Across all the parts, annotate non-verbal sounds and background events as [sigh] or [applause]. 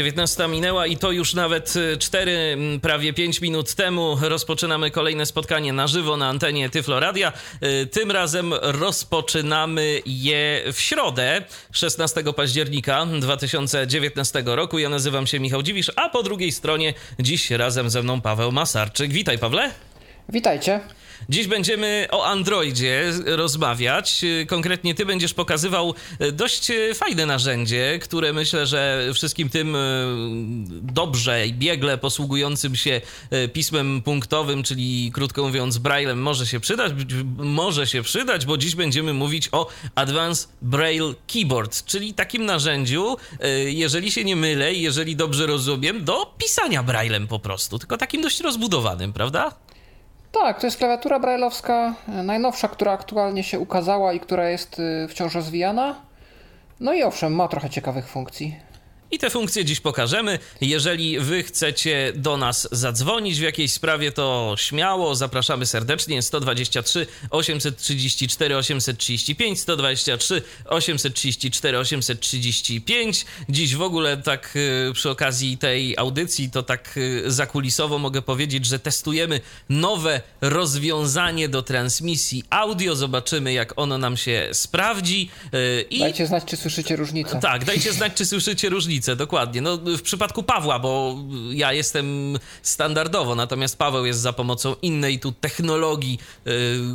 19 minęła i to już nawet 4, y, prawie 5 minut temu rozpoczynamy kolejne spotkanie na żywo na antenie Tyflo Radia. Y, tym razem rozpoczynamy je w środę, 16 października 2019 roku. Ja nazywam się Michał Dziwisz, a po drugiej stronie dziś razem ze mną Paweł Masarczyk. Witaj Pawle. Witajcie. Dziś będziemy o Androidzie rozmawiać. Konkretnie ty będziesz pokazywał dość fajne narzędzie, które myślę, że wszystkim tym e, dobrze i biegle posługującym się e, pismem punktowym, czyli krótko mówiąc Braillem, może się przydać. Może się przydać, bo dziś będziemy mówić o Advanced Braille Keyboard, czyli takim narzędziu, e, jeżeli się nie mylę, jeżeli dobrze rozumiem, do pisania Braillem po prostu, tylko takim dość rozbudowanym, prawda? Tak, to jest klawiatura brailleowska, e, najnowsza, która aktualnie się ukazała i która jest e, wciąż rozwijana. No i owszem, ma trochę ciekawych funkcji. I te funkcje dziś pokażemy. Jeżeli wy chcecie do nas zadzwonić w jakiejś sprawie, to śmiało, zapraszamy serdecznie. 123 834 835, 123 834 835. Dziś w ogóle tak y, przy okazji tej audycji, to tak y, zakulisowo mogę powiedzieć, że testujemy nowe rozwiązanie do transmisji audio. Zobaczymy, jak ono nam się sprawdzi. Y, I... Dajcie znać, czy słyszycie różnicę. Tak, dajcie znać, czy słyszycie różnicę dokładnie. No, w przypadku Pawła, bo ja jestem standardowo, natomiast Paweł jest za pomocą innej tu technologii, y,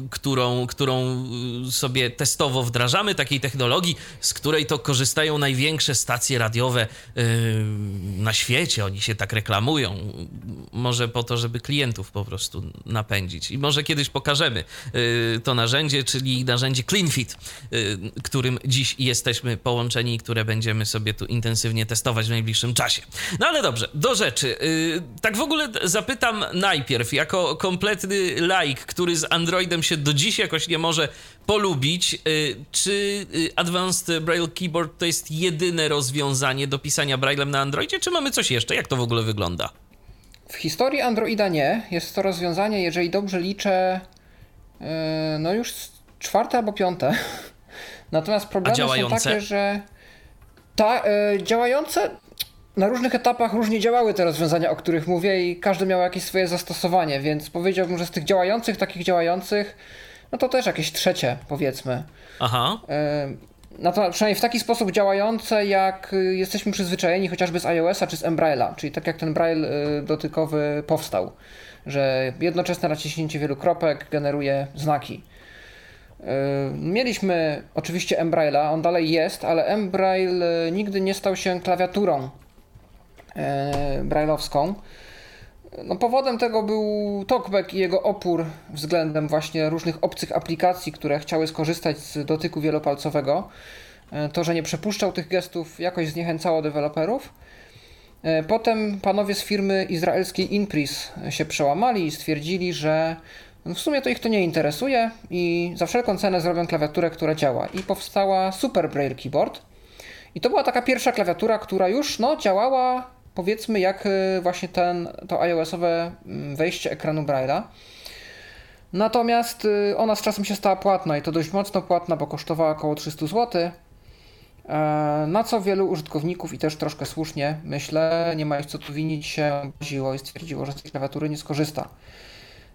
którą, którą sobie testowo wdrażamy, takiej technologii, z której to korzystają największe stacje radiowe y, na świecie. Oni się tak reklamują. Może po to, żeby klientów po prostu napędzić. I może kiedyś pokażemy y, to narzędzie, czyli narzędzie CleanFit, y, którym dziś jesteśmy połączeni, które będziemy sobie tu intensywnie testować testować w najbliższym czasie. No ale dobrze, do rzeczy. Y, tak w ogóle zapytam najpierw, jako kompletny laik, który z Androidem się do dziś jakoś nie może polubić, y, czy y, Advanced Braille Keyboard to jest jedyne rozwiązanie do pisania Braillem na Androidzie, czy mamy coś jeszcze? Jak to w ogóle wygląda? W historii Androida nie. Jest to rozwiązanie, jeżeli dobrze liczę, no już czwarte albo piąte. [laughs] Natomiast problemy są takie, że ta, e, działające na różnych etapach różnie działały te rozwiązania, o których mówię i każdy miał jakieś swoje zastosowanie, więc powiedziałbym, że z tych działających, takich działających, no to też jakieś trzecie, powiedzmy. Aha. E, no to przynajmniej w taki sposób działające, jak y, jesteśmy przyzwyczajeni chociażby z iOS-a czy z Embraille'a, czyli tak jak ten Braille y, dotykowy powstał, że jednoczesne naciśnięcie wielu kropek generuje znaki. Yy, mieliśmy oczywiście Embraille'a, on dalej jest, ale Embraille nigdy nie stał się klawiaturą yy, brailleowską. No, powodem tego był TalkBack i jego opór względem właśnie różnych obcych aplikacji, które chciały skorzystać z dotyku wielopalcowego. Yy, to, że nie przepuszczał tych gestów, jakoś zniechęcało deweloperów. Potem panowie z firmy izraelskiej Inpris się przełamali i stwierdzili, że w sumie to ich to nie interesuje i za wszelką cenę zrobią klawiaturę, która działa. I powstała Super Braille Keyboard. I to była taka pierwsza klawiatura, która już no, działała powiedzmy jak y, właśnie ten, to iOS-owe mm, wejście ekranu Braille'a. Natomiast y, ona z czasem się stała płatna i to dość mocno płatna, bo kosztowała około 300 zł. E, na co wielu użytkowników i też troszkę słusznie, myślę, nie ma ich co tu winić, się i stwierdziło, że z tej klawiatury nie skorzysta.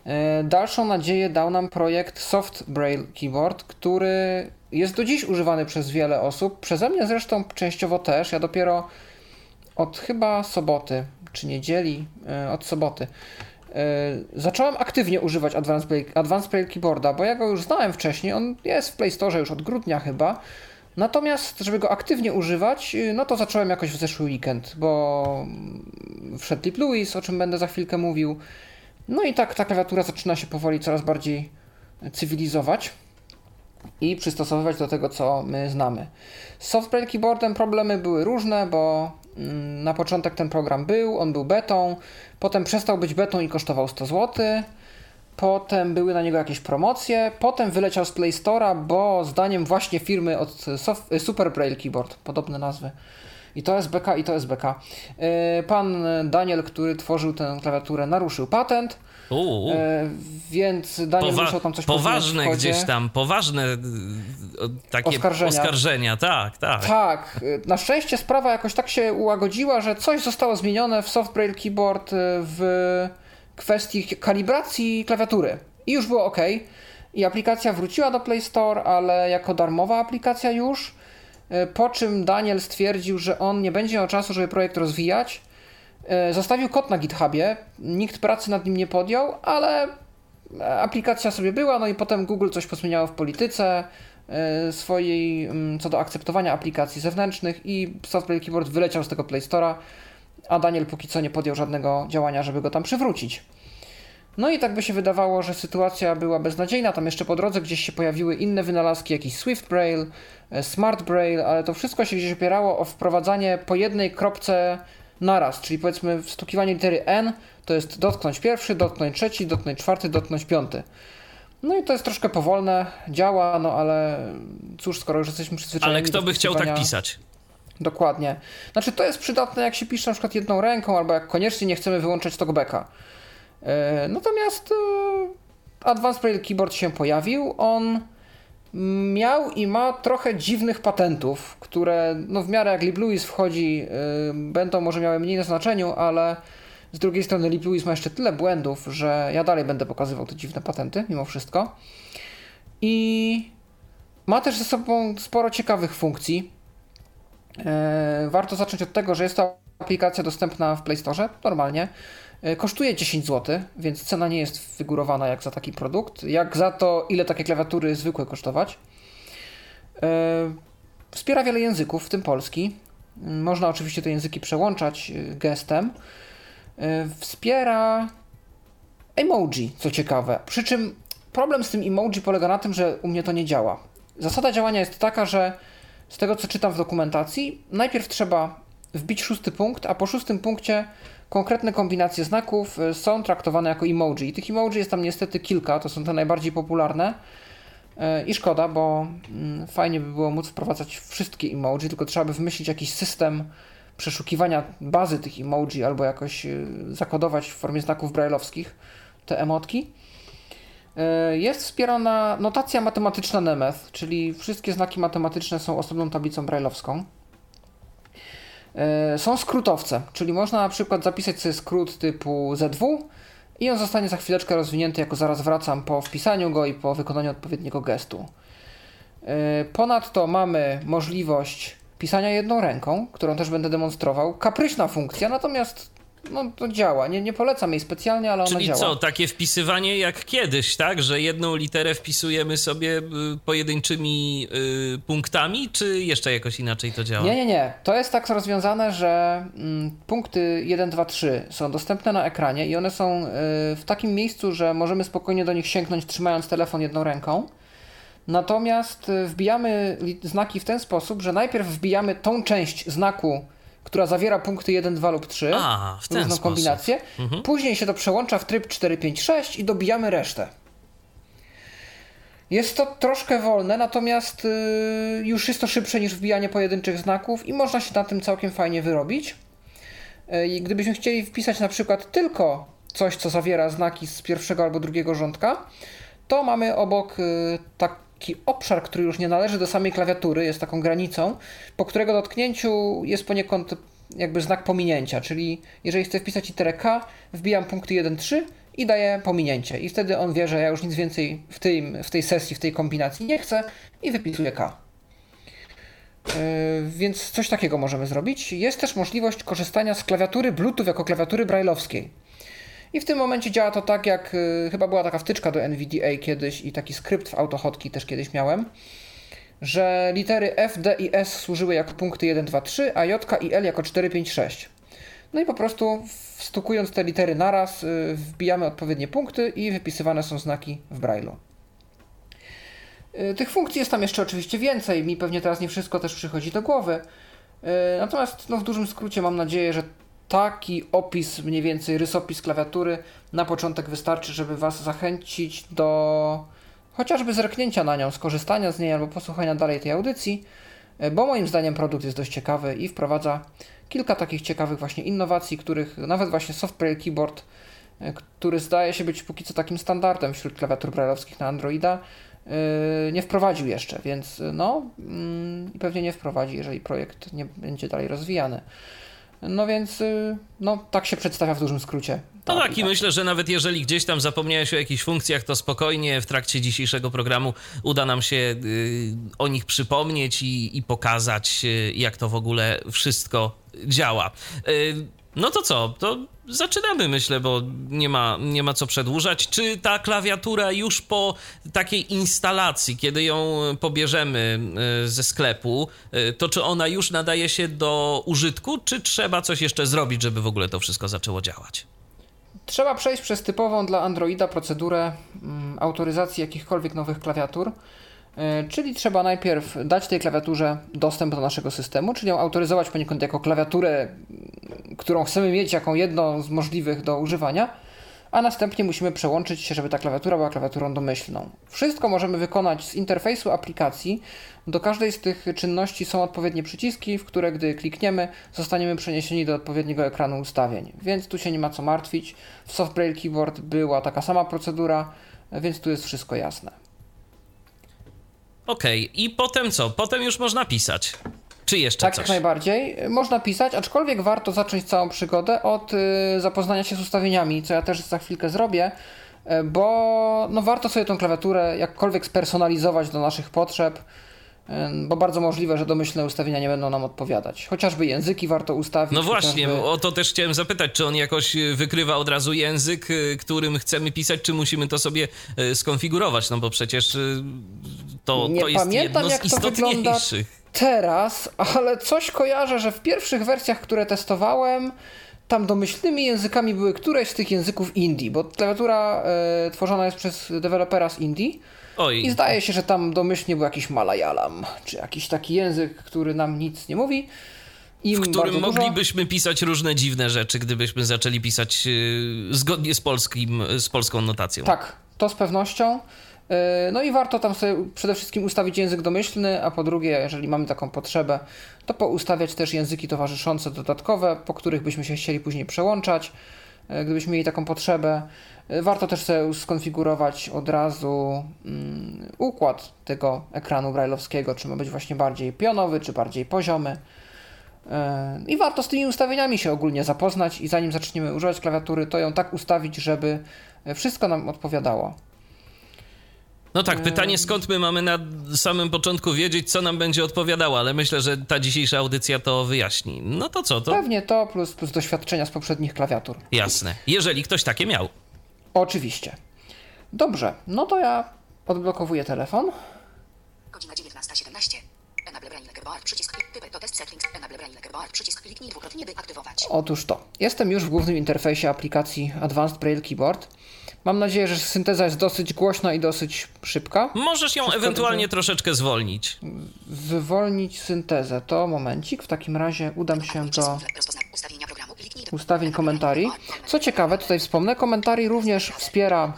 E, dalszą nadzieję dał nam projekt Soft Braille Keyboard, który jest do dziś używany przez wiele osób, przeze mnie zresztą częściowo też. Ja dopiero od chyba soboty, czy niedzieli, e, od soboty, e, zacząłem aktywnie używać Advanced Braille, Advanced Braille Keyboarda, bo ja go już znałem wcześniej, on jest w Play Store już od grudnia chyba. Natomiast, żeby go aktywnie używać, no to zacząłem jakoś w zeszły weekend, bo wszedł Tip Lewis, o czym będę za chwilkę mówił. No i tak ta klawiatura zaczyna się powoli coraz bardziej cywilizować i przystosowywać do tego, co my znamy. Z Software Keyboardem problemy były różne, bo mm, na początek ten program był, on był betą, potem przestał być betą i kosztował 100 zł, potem były na niego jakieś promocje, potem wyleciał z Play Store'a, bo zdaniem właśnie firmy od Super Braille Keyboard, podobne nazwy, I to SBK, i to SBK. Pan Daniel, który tworzył tę klawiaturę, naruszył patent. Uu. Więc Daniel Powa musiał tam coś Poważne gdzieś tam, poważne takie oskarżenia. oskarżenia. Tak, tak. Tak. Na szczęście sprawa jakoś tak się ułagodziła, że coś zostało zmienione w Softbraille Keyboard w kwestii kalibracji klawiatury. I już było ok. I aplikacja wróciła do Play Store, ale jako darmowa aplikacja już. E, po czym Daniel stwierdził, że on nie będzie miał czasu, żeby projekt rozwijać. E, zostawił kod na GitHubie. Nikt pracy nad nim nie podjął, ale aplikacja sobie była. No i potem Google coś pozmieniało w polityce e, swojej mm, co do akceptowania aplikacji zewnętrznych i Software Keyboard wyleciał z tego Play Store'a, a Daniel póki co nie podjął żadnego działania, żeby go tam przywrócić. No i tak by się wydawało, że sytuacja była beznadziejna. Tam jeszcze po drodze gdzieś się pojawiły inne wynalazki, jakiś Swift Braille, e, Smart Braille, ale to wszystko się gdzieś opierało o wprowadzanie po jednej kropce naraz, czyli powiedzmy wstukiwanie litery N to jest dotknąć pierwszy, dotknąć trzeci, dotknąć czwarty, dotknąć piąty. No i to jest troszkę powolne, działa, no ale cóż, skoro już jesteśmy przyzwyczajeni. Ale kto by chciał tak pisać? Dokładnie. Znaczy to jest przydatne, jak się pisze na przykład jedną ręką, albo jak koniecznie nie chcemy wyłączać talkbacka. E, natomiast e, Advanced Braille Keyboard się pojawił. On miał i ma trochę dziwnych patentów, które no w miarę jak Lip Lewis wchodzi, e, będą może miały mniej na znaczeniu, ale z drugiej strony Lip Lewis ma jeszcze tyle błędów, że ja dalej będę pokazywał te dziwne patenty mimo wszystko. I ma też ze sobą sporo ciekawych funkcji. Warto zacząć od tego, że jest to aplikacja dostępna w Play Store normalnie. E, kosztuje 10 zł, więc cena nie jest figurowana jak za taki produkt. Jak za to, ile takie klawiatury zwykłe kosztować. E, wspiera wiele języków, w tym polski. Można oczywiście te języki przełączać e, gestem. Wspiera emoji, co ciekawe. Przy czym problem z tym emoji polega na tym, że u mnie to nie działa. Zasada działania jest taka, że z tego co czytam w dokumentacji, najpierw trzeba wbić szósty punkt, a po szóstym punkcie Konkretne kombinacje znaków y, są traktowane jako emoji. I tych emoji jest tam niestety kilka, to są te najbardziej popularne. Y, I szkoda, bo mm, fajnie by było móc wprowadzać wszystkie emoji, tylko trzeba by wymyślić jakiś system przeszukiwania bazy tych emoji albo jakoś y, zakodować w formie znaków brailleowskich te emotki. Jest wspierana notacja matematyczna Nemeth, czyli wszystkie znaki matematyczne są osobną tablicą brailleowską. E, są skrótowce, czyli można na przykład zapisać sobie skrót typu ZW i on zostanie za chwileczkę rozwinięty jako zaraz wracam po wpisaniu go i po wykonaniu odpowiedniego gestu. E, ponadto mamy możliwość pisania jedną ręką, którą też będę demonstrował. Kapryśna funkcja, natomiast no to działa. Nie, nie polecam jej specjalnie, ale ona Czyli działa. Czyli co, takie wpisywanie jak kiedyś, tak? Że jedną literę wpisujemy sobie y, pojedynczymi y, punktami, czy jeszcze jakoś inaczej to działa? Nie, nie, nie. To jest tak rozwiązane, że mm, punkty 1, 2, 3 są dostępne na ekranie i one są y, w takim miejscu, że możemy spokojnie do nich sięgnąć trzymając telefon jedną ręką. Natomiast y, wbijamy znaki w ten sposób, że najpierw wbijamy tą część znaku która zawiera punkty 1, 2 lub 3, A, w ten różną sposób. kombinację. Mhm. Później się to przełącza w tryb 4, 5, 6 i dobijamy resztę. Jest to troszkę wolne, natomiast yy, już jest to szybsze niż wbijanie pojedynczych znaków i można się na tym całkiem fajnie wyrobić. Yy, gdybyśmy chcieli wpisać na przykład tylko coś, co zawiera znaki z pierwszego albo drugiego rządka, to mamy obok yy, tak taki obszar, który już nie należy do samej klawiatury, jest taką granicą, po którego dotknięciu jest poniekąd jakby znak pominięcia, czyli jeżeli chcę wpisać literę K, wbijam punkty 1, 3 i daję pominięcie. I wtedy on wie, że ja już nic więcej w, tej w tej sesji, w tej kombinacji nie chcę i wypisuję K. Yy, więc coś takiego możemy zrobić. Jest też możliwość korzystania z klawiatury Bluetooth jako klawiatury brailleowskiej. I w tym momencie działa to tak, jak y, chyba była taka wtyczka do NVDA kiedyś i taki skrypt w AutoHotkey też kiedyś miałem, że litery F, D i S służyły jako punkty 1, 2, 3, a J i L jako 4, 5, 6. No i po prostu wstukując te litery naraz, y, wbijamy odpowiednie punkty i wypisywane są znaki w Braille'u. Y, tych funkcji jest tam jeszcze oczywiście więcej, mi pewnie teraz nie wszystko też przychodzi do głowy. Natomiast no, w dużym skrócie mam nadzieję, że taki opis, mniej więcej rysopis klawiatury na początek wystarczy, żeby Was zachęcić do chociażby zerknięcia na nią, skorzystania z niej albo posłuchania dalej tej audycji. bo moim zdaniem produkt jest dość ciekawy i wprowadza kilka takich ciekawych właśnie innowacji, których nawet właśnie Software Keyboard, który zdaje się być póki co takim standardem wśród klawiatur brailleowskich na Androida, nie wprowadził jeszcze, więc no mm, i pewnie nie wprowadzi, jeżeli projekt nie będzie dalej rozwijany. No więc y, no, tak się przedstawia w dużym skrócie. No tak, i myślę, że nawet jeżeli gdzieś tam zapomniałeś o jakichś funkcjach, to spokojnie w trakcie dzisiejszego programu uda nam się y, o nich przypomnieć i, i pokazać, y, jak to w ogóle wszystko działa. No to co? To zaczynamy, myślę, bo nie ma, nie ma co przedłużać. Czy ta klawiatura już po takiej instalacji, kiedy ją pobierzemy e, ze sklepu, e, to czy ona już nadaje się do użytku, czy trzeba coś jeszcze zrobić, żeby w ogóle to wszystko zaczęło działać? Trzeba przejść przez typową dla Androida procedurę mm, autoryzacji jakichkolwiek nowych klawiatur. E, czyli trzeba najpierw dać tej klawiaturze dostęp do naszego systemu, czyli ją autoryzować poniekąd jako klawiaturę, którą chcemy mieć jako jedną z możliwych do używania, a następnie musimy przełączyć się, żeby ta klawiatura była klawiaturą domyślną. Wszystko możemy wykonać z interfejsu aplikacji. Do każdej z tych czynności są odpowiednie przyciski, w które gdy klikniemy, zostaniemy przeniesieni do odpowiedniego ekranu ustawień. Więc tu się nie ma co martwić. W Softbraille Keyboard była taka sama procedura, więc tu jest wszystko jasne. Okej, okay. i potem co? Potem już można pisać. Czy jeszcze tak, coś? Tak, najbardziej. Można pisać, aczkolwiek warto zacząć całą przygodę od y, zapoznania się z ustawieniami, co ja też za chwilkę zrobię, y, bo no, warto sobie tą klawiaturę jakkolwiek spersonalizować do naszych potrzeb bo bardzo możliwe, że domyślne ustawienia nie będą nam odpowiadać. Chociażby języki warto ustawić. No właśnie, chociażby... o to też chciałem zapytać, czy on jakoś y, wykrywa od razu język, y, którym chcemy pisać, czy musimy to sobie y, skonfigurować, no bo przecież to, nie to jest pamiętam, jedno z jak to wygląda teraz, ale coś kojarzę, że w pierwszych wersjach, które testowałem, tam domyślnymi językami były któreś z tych języków Indii, bo klawiatura y, tworzona jest przez dewelopera z Indii Oj. I zdaje się, że tam domyślnie był jakiś Malayalam, czy jakiś taki język, który nam nic nie mówi. Im w którym moglibyśmy pisać różne dziwne rzeczy, gdybyśmy zaczęli pisać yy, zgodnie z, polskim, z polską notacją. Tak, to z pewnością. Yy, no i warto tam sobie przede wszystkim ustawić język domyślny, a po drugie, jeżeli mamy taką potrzebę, to poustawiać też języki towarzyszące dodatkowe, po których byśmy się chcieli później przełączać, yy, gdybyśmy mieli taką potrzebę. Warto też sobie skonfigurować od razu mm, układ tego ekranu brailleowskiego, czy ma być właśnie bardziej pionowy, czy bardziej poziomy. E, I warto z tymi ustawieniami się ogólnie zapoznać i zanim zaczniemy używać klawiatury, to ją tak ustawić, żeby wszystko nam odpowiadało. No tak, pytanie skąd my mamy na samym początku wiedzieć, co nam będzie odpowiadało, ale myślę, że ta dzisiejsza audycja to wyjaśni. No to co? To... Pewnie to plus, plus doświadczenia z poprzednich klawiatur. Jasne, jeżeli ktoś takie miał. Oczywiście. Dobrze, no to ja odblokowuję telefon. Godzina 19.17. Enable Braille Keyboard, przycisk typ to test settings, Enable Braille Keyboard, przycisk kliknij dwukrotnie by aktywować. Otóż to. Jestem już w głównym interfejsie aplikacji Advanced Braille Keyboard. Mam nadzieję, że synteza jest dosyć głośna i dosyć szybka. Możesz ją Wszystko ewentualnie to... troszeczkę zwolnić. Zwolnić syntezę. To momencik. W takim razie udam się do ustawień komentarii. Co ciekawe, tutaj wspomnę, komentarii również wspiera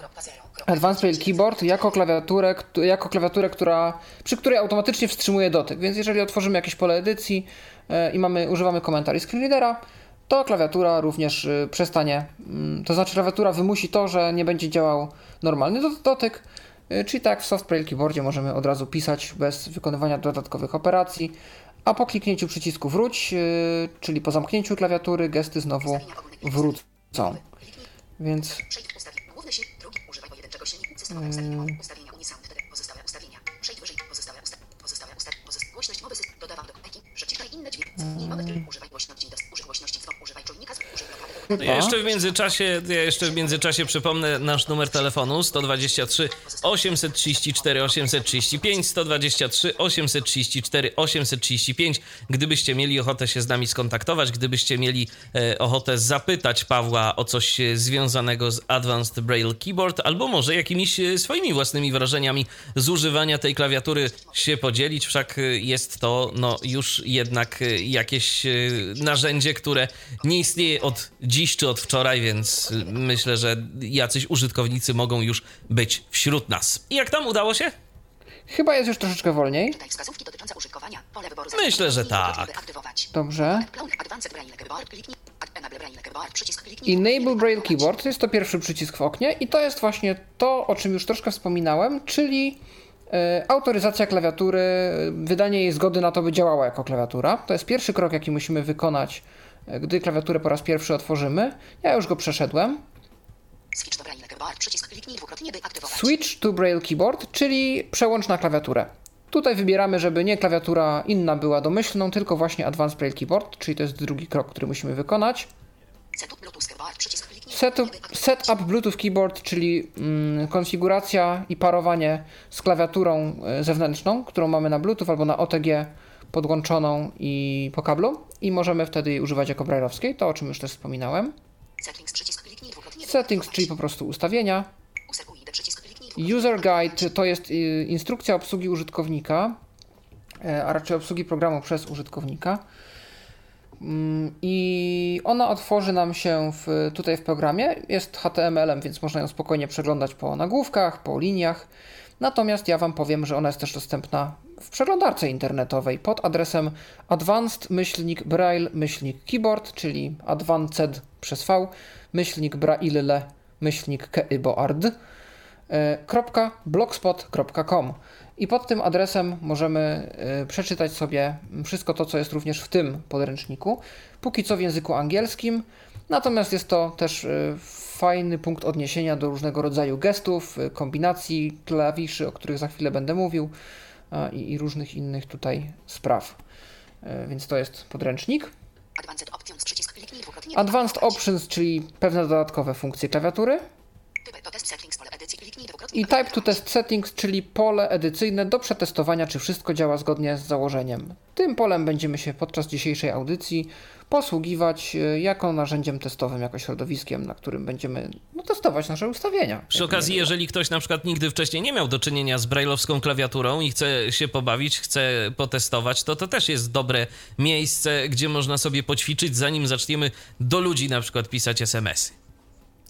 Advanced Braille Keyboard jako klawiaturę, jako klawiaturę która, przy której automatycznie wstrzymuje dotyk. Więc jeżeli otworzymy jakieś pole edycji e, i mamy, używamy komentarii screenreadera, to klawiatura również e, przestanie, mm, to znaczy klawiatura wymusi to, że nie będzie działał normalny dotyk, e, czyli tak w Soft Keyboardzie możemy od razu pisać bez wykonywania dodatkowych operacji, a po kliknięciu przycisku wróć, czyli po zamknięciu klawiatury, gesty znowu wrócą. Więc ustawienia, Ja jeszcze w międzyczasie, ja jeszcze w międzyczasie przypomnę nasz numer telefonu 123 834 835 123 834 835. Gdybyście mieli ochotę się z nami skontaktować, gdybyście mieli e, ochotę zapytać Pawła o coś związanego z Advanced Braille Keyboard, albo może jakimiś e, swoimi własnymi wrażeniami z używania tej klawiatury się podzielić, wszak e, jest to no, już jednak e, jakieś narzędzie, które nie istnieje od dziś czy od wczoraj, więc myślę, że jacyś użytkownicy mogą już być wśród nas. I jak tam udało się? Chyba jest już troszeczkę wolniej. Czytaj wskazówki dotyczące użytkowania. Pole wyboru Myślę, że tak. Dobrze. Enable Braille Keyboard. To jest to pierwszy przycisk w oknie i to jest właśnie to, o czym już troszkę wspominałem, czyli e, autoryzacja klawiatury, wydanie jej zgody na to, by działała jako klawiatura. To jest pierwszy krok, jaki musimy wykonać, gdy klawiaturę po raz pierwszy otworzymy. Ja już go przeszedłem. Switch do Braille Keyboard. Przycisk kliknij dwukrotnie, by aktywować. Switch to Braille Keyboard, czyli przełącz na klawiaturę. Tutaj wybieramy, żeby nie klawiatura inna była domyślną, tylko właśnie Advanced Braille Keyboard, czyli to jest drugi krok, który musimy wykonać. Setup Bluetooth Keyboard. Przycisk kliknij Setup, setup Bluetooth Keyboard, czyli mm, konfiguracja i parowanie z klawiaturą e, zewnętrzną, którą mamy na Bluetooth albo na OTG podłączoną i po kablu i możemy wtedy jej używać jako brailleowskiej, to o czym już też wspominałem. Settings. Przycisk kliknij dwukrotnie, Settings, czyli po prostu ustawienia. User. Guide to jest y, instrukcja obsługi użytkownika, e, a raczej obsługi programu przez użytkownika. Mm, I ona otworzy nam się w, tutaj w programie. Jest HTML-em, więc można ją spokojnie przeglądać po nagłówkach, po liniach. Natomiast ja Wam powiem, że ona jest też dostępna w przeglądarce internetowej pod adresem advanced-braille-keyboard, czyli advanced przez V, myślnik braille, myślnik keyboard e, .blogspot.com i pod tym adresem możemy e, przeczytać sobie wszystko to, co jest również w tym podręczniku. Póki co w języku angielskim, natomiast jest to też e, fajny punkt odniesienia do różnego rodzaju gestów, kombinacji klawiszy, o których za chwilę będę mówił i, i różnych innych tutaj spraw. E, Więc to jest podręcznik. Advanced Options. Przycisk kliknij dwukrotnie, Advanced. Options, czyli pewne dodatkowe funkcje klawiatury. I Type to. Test Settings, czyli pole edycyjne do przetestowania, czy wszystko działa zgodnie z założeniem. Tym polem będziemy się podczas dzisiejszej audycji posługiwać e, jako narzędziem testowym, jako środowiskiem, na którym będziemy no, testować nasze ustawienia. Przy okazji, jeżeli ktoś na przykład nigdy wcześniej nie miał do czynienia z brailleowską klawiaturą i chce się pobawić, chce potestować, to to też jest dobre miejsce, gdzie można sobie poćwiczyć, zanim zaczniemy do ludzi na przykład pisać SMS-y.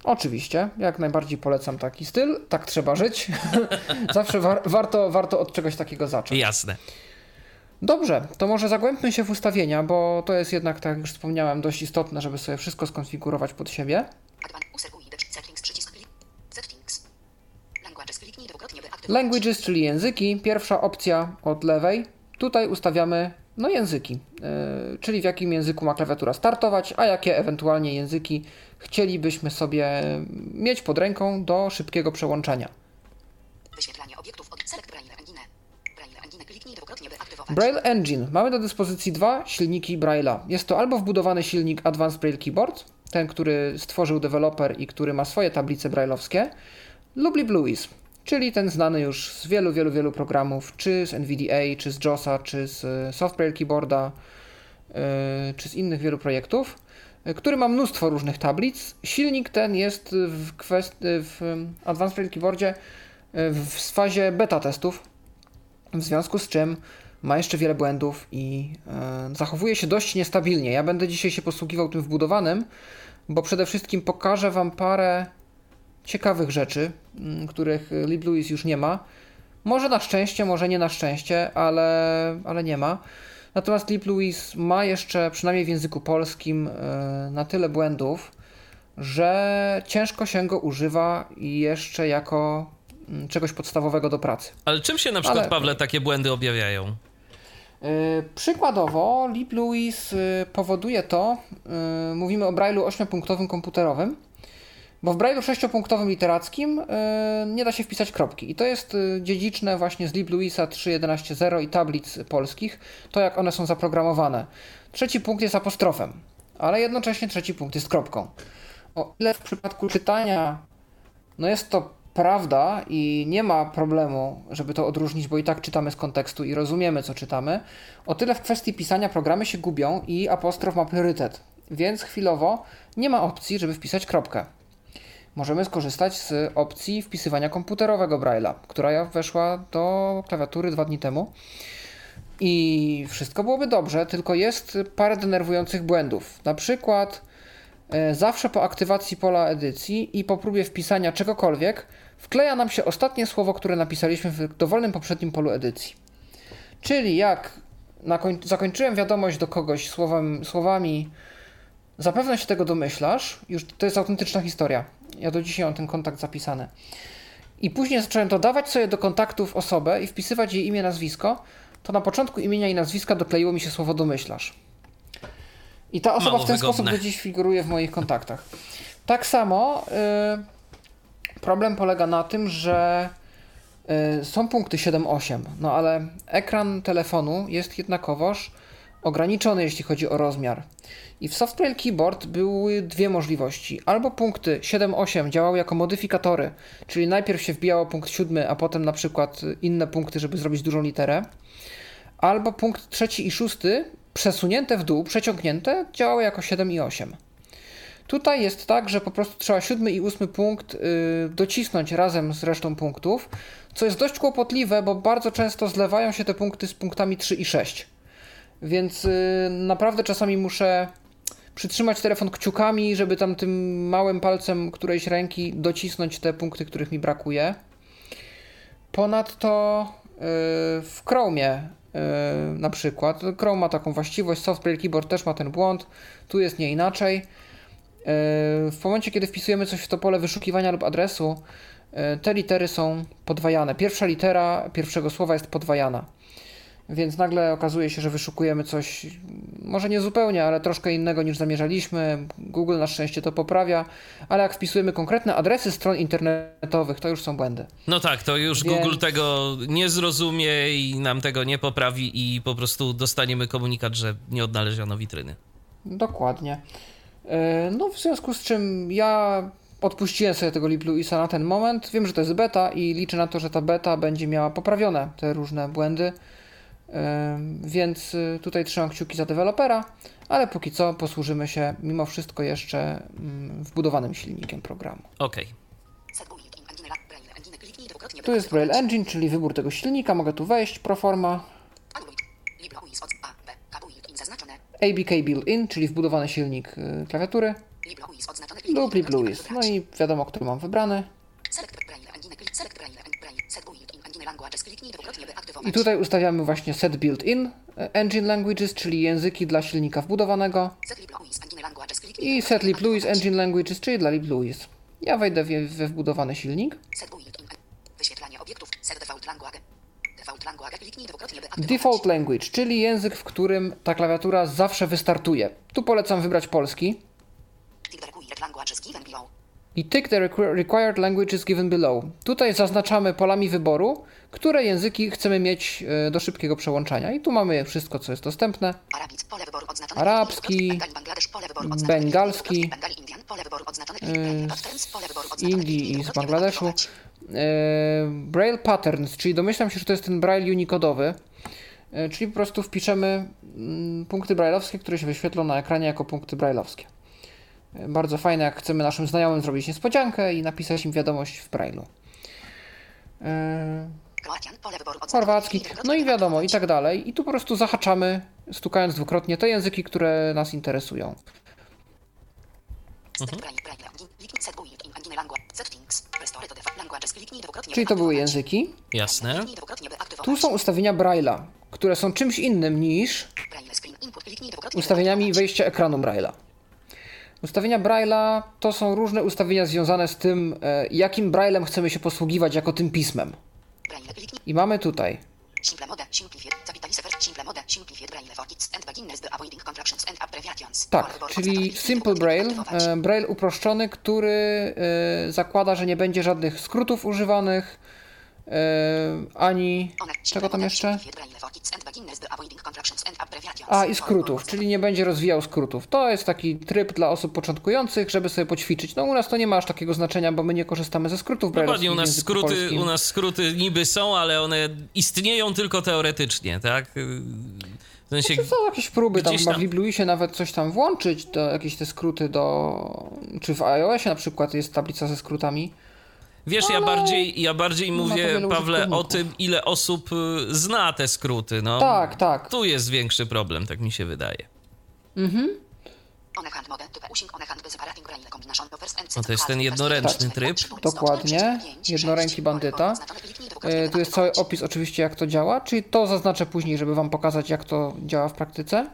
Oczywiście, jak najbardziej polecam taki styl, tak trzeba żyć. [laughs] Zawsze war, warto, warto od czegoś takiego zacząć. Jasne. Dobrze, to może zagłębmy się w ustawienia, bo to jest jednak, tak jak już wspomniałem, dość istotne, żeby sobie wszystko skonfigurować pod siebie. Languages. Czyli języki. Pierwsza opcja od lewej. Tutaj ustawiamy no języki, yy, czyli w jakim języku ma klawiatura startować, a jakie ewentualnie języki chcielibyśmy sobie mieć pod ręką do szybkiego przełączania. Wyświetlanie obiektów od Select Braille Engine. Braille Engine. Kliknij dwukrotnie, by aktywować. Braille Engine. Mamy do dyspozycji dwa silniki Braille'a. Jest to albo wbudowany silnik Advanced Braille Keyboard, ten, który stworzył deweloper i który ma swoje tablice brailleowskie, lub LibLouis, czyli ten znany już z wielu, wielu, wielu programów, czy z NVDA, czy z JOSa, czy z e, Soft Braille Keyboarda, yy, czy z innych wielu projektów, yy, który ma mnóstwo różnych tablic. Silnik ten jest w, kwest- w Advanced Braille Keyboardzie w fazie beta testów, w związku z czym ma jeszcze wiele błędów i e, zachowuje się dość niestabilnie. Ja będę dzisiaj się posługiwał tym wbudowanym, bo przede wszystkim pokażę Wam parę ciekawych rzeczy, m, których LibLouis już nie ma. Może na szczęście, może nie na szczęście, ale, ale nie ma. Natomiast LibLouis ma jeszcze, przynajmniej w języku polskim, e, na tyle błędów, że ciężko się go używa i jeszcze jako mm, czegoś podstawowego do pracy. Ale czym się na przykład, Ale- Pawle, takie błędy objawiają? Yy, Przykładowo, LibLouis yy, powoduje to, yy, mówimy o Braille'u 8-punktowym komputerowym, bo w Braille'u 6-punktowym literackim nie da się wpisać kropki. I to jest dziedziczne właśnie z LibLouisa 3.11.0 i tablic polskich, to jak one są zaprogramowane. Trzeci punkt jest apostrofem, ale jednocześnie trzeci punkt jest kropką. O ile w przypadku czytania no jest to prawda i nie ma problemu, żeby to odróżnić, bo i tak czytamy z kontekstu i rozumiemy, co czytamy. O tyle w kwestii pisania programy się gubią i apostrof ma priorytet, więc chwilowo nie ma opcji, żeby wpisać kropkę. Możemy skorzystać z opcji wpisywania komputerowego Braille'a, która weszła do klawiatury dwa dni temu. I wszystko byłoby dobrze, tylko jest parę denerwujących błędów. Na przykład e, zawsze po aktywacji pola edycji i po próbie wpisania czegokolwiek wkleja nam się ostatnie słowo, które napisaliśmy w dowolnym poprzednim polu edycji. Czyli jak zakończyłem wiadomość do kogoś słowem, słowami zapewne się tego domyślasz, już to jest autentyczna historia. Ja do dzisiaj mam ten kontakt zapisany. I później zacząłem dodawać sobie do kontaktów osobę i wpisywać jej imię, nazwisko, to na początku imienia i nazwiska dokleiło mi się słowo domyślasz. I ta osoba Mało w ten wygodne. sposób do dziś figuruje w moich kontaktach. Tak samo y, problem polega na tym, że y, są punkty 7-8, no ale ekran telefonu jest jednakowoż ograniczony, jeśli chodzi o rozmiar. I w Software Keyboard były dwie możliwości. Albo punkty 7-8 działały jako modyfikatory, czyli najpierw się wbijało punkt 7, a potem na przykład inne punkty, żeby zrobić dużą literę. Albo punkt trzeci i szósty przesunięte w dół, przeciągnięte, działały jako 7 i 8. Tutaj jest tak, że po prostu trzeba siódmy i ósmy punkt y, docisnąć razem z resztą punktów, co jest dość kłopotliwe, bo bardzo często zlewają się te punkty z punktami 3 i 6. Więc y, naprawdę czasami muszę przytrzymać telefon kciukami, żeby tam tym małym palcem którejś ręki docisnąć te punkty, których mi brakuje. Ponadto y, w Chromie na przykład, Chrome ma taką właściwość, Software Keyboard też ma ten błąd, tu jest nie inaczej. Y, W momencie, kiedy wpisujemy coś w to pole wyszukiwania lub adresu, y, te litery są podwajane. Pierwsza litera pierwszego słowa jest podwajana. Więc nagle okazuje się, że wyszukujemy coś, może nie zupełnie, ale troszkę innego niż zamierzaliśmy. Google na szczęście to poprawia, ale jak wpisujemy konkretne adresy stron internetowych, to już są błędy. No tak, to już Więc- Google tego nie zrozumie i nam tego nie poprawi i po prostu dostaniemy komunikat, że nie odnaleziono witryny. Dokładnie. E, No, w związku z czym ja odpuściłem sobie tego LibLouisa na ten moment. Wiem, że to jest beta i liczę na to, że ta beta będzie miała poprawione te różne błędy. E, Więc y, tutaj trzymam kciuki za dewelopera, ale póki co posłużymy się mimo wszystko jeszcze mm, wbudowanym silnikiem programu. Okej. Dwukrotnie. Tu jest Braille Engine, czyli wybór tego silnika. Mogę tu wejść, proforma. ABK Built-in, czyli wbudowany silnik y, klawiatury. Lub LibLouis. No i wiadomo, który mam wybrany. I tutaj ustawiamy właśnie set built-in e, engine languages, czyli języki dla silnika wbudowanego i set liblouis engine languages, czyli dla liblouis. Ja wejdę we, wbudowany silnik. Set in wyświetlanie obiektów. Set default language. Default language kliknij dwukrotnie by aktywować. Default language, czyli język, w którym ta klawiatura zawsze wystartuje. Tu polecam wybrać polski. I tick the requ- required languages given below. Tutaj zaznaczamy polami wyboru, które języki chcemy mieć e, do szybkiego przełączania. I tu mamy wszystko, co jest dostępne. Arabski, bengalski, z odznaczone. Indii i z Bangladeszu. Braille Patterns, czyli domyślam się, że to jest ten Braille unikodowy, e, czyli po prostu wpiszemy mm, punkty brailleowskie, które się wyświetlą na ekranie jako punkty brailleowskie. E, Bardzo fajne, jak chcemy naszym znajomym zrobić niespodziankę i napisać im wiadomość w Braille'u. E. Chorwacki, no i wiadomo, i tak dalej. I tu po prostu zahaczamy, stukając dwukrotnie te języki, które nas interesują. Set Czyli to były języki. Jasne. Tu są ustawienia Braille'a, które są czymś innym niż ustawieniami wejścia ekranu Braille'a. Ustawienia Braille'a to są różne ustawienia związane z tym, e, jakim Braille'em chcemy się posługiwać jako tym pismem. I mamy tutaj tak, czyli. Simple Braille, e, Braille uproszczony, który e, zakłada, że nie będzie żadnych skrótów używanych, ani One, simple czego tam jeszcze? A i skrótów, czyli nie będzie rozwijał skrótów. To jest taki tryb dla osób początkujących, żeby sobie poćwiczyć. No u nas to nie ma aż takiego znaczenia, bo my nie korzystamy ze skrótów Dokładnie, u nas, skróty, polskim. u nas skróty niby są, ale one istnieją tylko teoretycznie, tak? W sensie, To są jakieś próby, tam chyba w tam- LibLouisie nawet coś tam włączyć, jakieś te skróty do... Czy w iOSie na przykład jest tablica ze skrótami. Wiesz, ja ale bardziej, ja bardziej mówię, Pawle, o tym, ile osób y, zna te skróty, no. Tak, tak. Tu jest większy problem, tak mi się wydaje. And No to jest ten jednoręczny half. tryb. Dokładnie, jednoręki bandyta. E, Tu jest cały opis oczywiście jak to działa, czyli to zaznaczę później, żeby wam pokazać jak to działa w praktyce.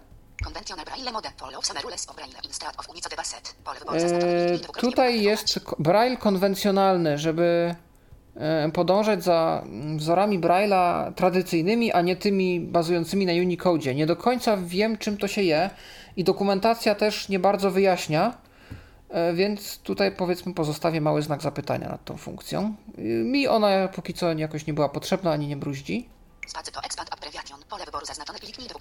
Conventional braille mode follows some rules of braille instead of unica de basset. Pole wyboru E, dwukrotnie, Tutaj jest braille konwencjonalny, żeby e, podążać za mm, wzorami braille'a tradycyjnymi, a nie tymi bazującymi na Unicode. Nie do końca wiem, czym to się je i dokumentacja też nie bardzo wyjaśnia, e, więc tutaj powiedzmy pozostawię mały znak zapytania nad tą funkcją. Mi ona póki co jakoś nie była potrzebna, ani nie bruździ.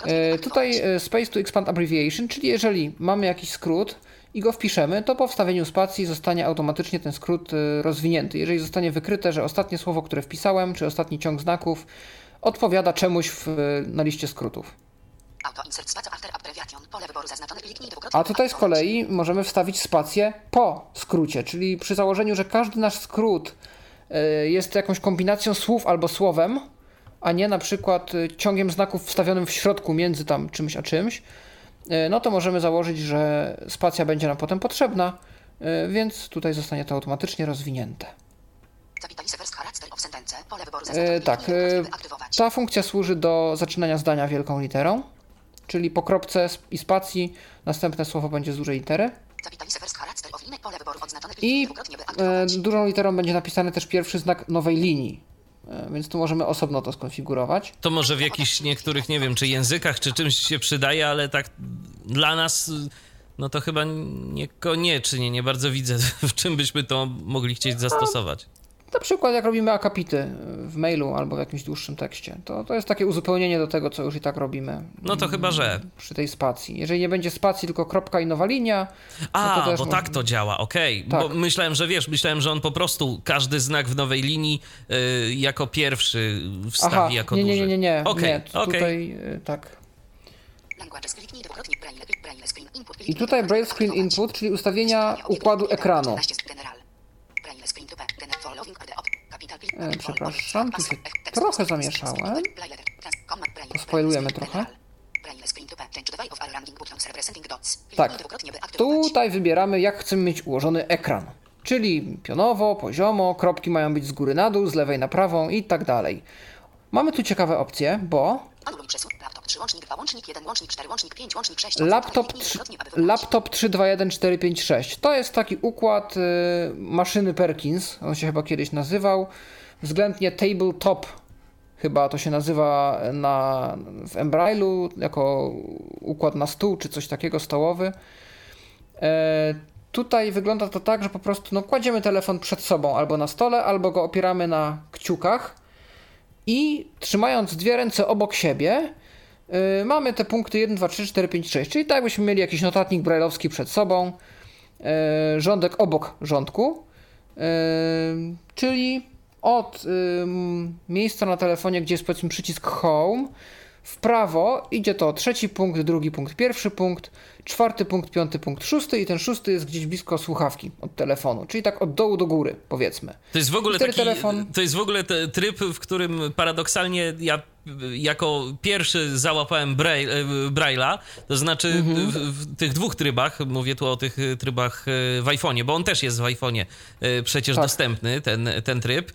E. Tutaj e, Space to Expand Abbreviation, czyli jeżeli mamy jakiś skrót i go wpiszemy, to po wstawieniu spacji zostanie automatycznie ten skrót e, rozwinięty. Jeżeli zostanie wykryte, że ostatnie słowo, które wpisałem, czy ostatni ciąg znaków odpowiada czemuś w, na liście skrótów. A tutaj z kolei możemy wstawić spację po skrócie, czyli przy założeniu, że każdy nasz skrót e, jest jakąś kombinacją słów albo słowem, a nie na przykład e, ciągiem znaków wstawionym w środku między tam czymś a czymś, e, no to możemy założyć, że spacja będzie nam potem potrzebna, e, więc tutaj zostanie to automatycznie rozwinięte. E, tak, e, ta funkcja służy do zaczynania zdania wielką literą, czyli po kropce i spacji następne słowo będzie z dużej litery. I e, dużą literą będzie napisany też pierwszy znak nowej linii, więc tu możemy osobno to skonfigurować. To może w jakichś niektórych, nie wiem, czy językach, czy czymś się przydaje, ale tak dla nas, no to chyba niekoniecznie, nie bardzo widzę, [laughs] w czym byśmy to mogli chcieć zastosować. Na przykład jak robimy akapity w mailu albo w jakimś dłuższym tekście, to, to jest takie uzupełnienie do tego, co już i tak robimy No to chyba, że. przy tej spacji. Jeżeli nie będzie spacji, tylko kropka i nowa linia, A, no bo może- tak to działa, okej. Tak. Bo myślałem, że wiesz, myślałem, że on po prostu każdy znak w nowej linii y, jako pierwszy wstawi Aha, jako nie, nie, duży. nie, nie, nie, Okej, nie okej. tutaj e, tak. I tutaj Braille Screen. Input, czyli ustawienia układu ekranu. 14 general. Braille screen type, gener- following are the op- capital P- E, capital przepraszam, tu się trochę zamieszałem. Pospoilujemy trochę. Tak. Tutaj wybieramy, jak chcemy mieć ułożony ekran. Czyli pionowo, poziomo, kropki mają być z góry na dół, z lewej na prawą i tak dalej. Mamy tu ciekawe opcje, bo. Laptop 3 łącznik 2 łącznik 1 łącznik 4 łącznik 5 łącznik 6. laptop, Kliknij 3, dwukrotnie, aby wybrać. laptop 321456 to jest taki układ y, maszyny Perkins, on się chyba kiedyś nazywał, względnie tabletop chyba to się nazywa na, w Embrailu jako układ na stół czy coś takiego stołowy. E, tutaj wygląda to tak, że po prostu no, kładziemy telefon przed sobą albo na stole, albo go opieramy na kciukach i trzymając dwie ręce obok siebie, yy, mamy te punkty 1, 2, 3, 4, 5, 6. Czyli tak jakbyśmy mieli jakiś notatnik brajlowski przed sobą, yy, rządek obok rządku, yy, czyli od yy, miejsca na telefonie, gdzie jest powiedzmy przycisk home, w prawo idzie to trzeci punkt, drugi punkt, pierwszy punkt, czwarty punkt, piąty punkt, szósty i ten szósty jest gdzieś blisko słuchawki od telefonu, czyli tak od dołu do góry powiedzmy. To jest w ogóle taki, telefon- to jest w ogóle te, tryb, w którym paradoksalnie ja jako pierwszy załapałem Braille, Braille'a, to znaczy Mhm. w, w tych dwóch trybach, mówię tu o tych y, trybach y, w iPhone'ie, bo on też jest w iPhone'ie y, przecież Tak. dostępny, ten, ten tryb.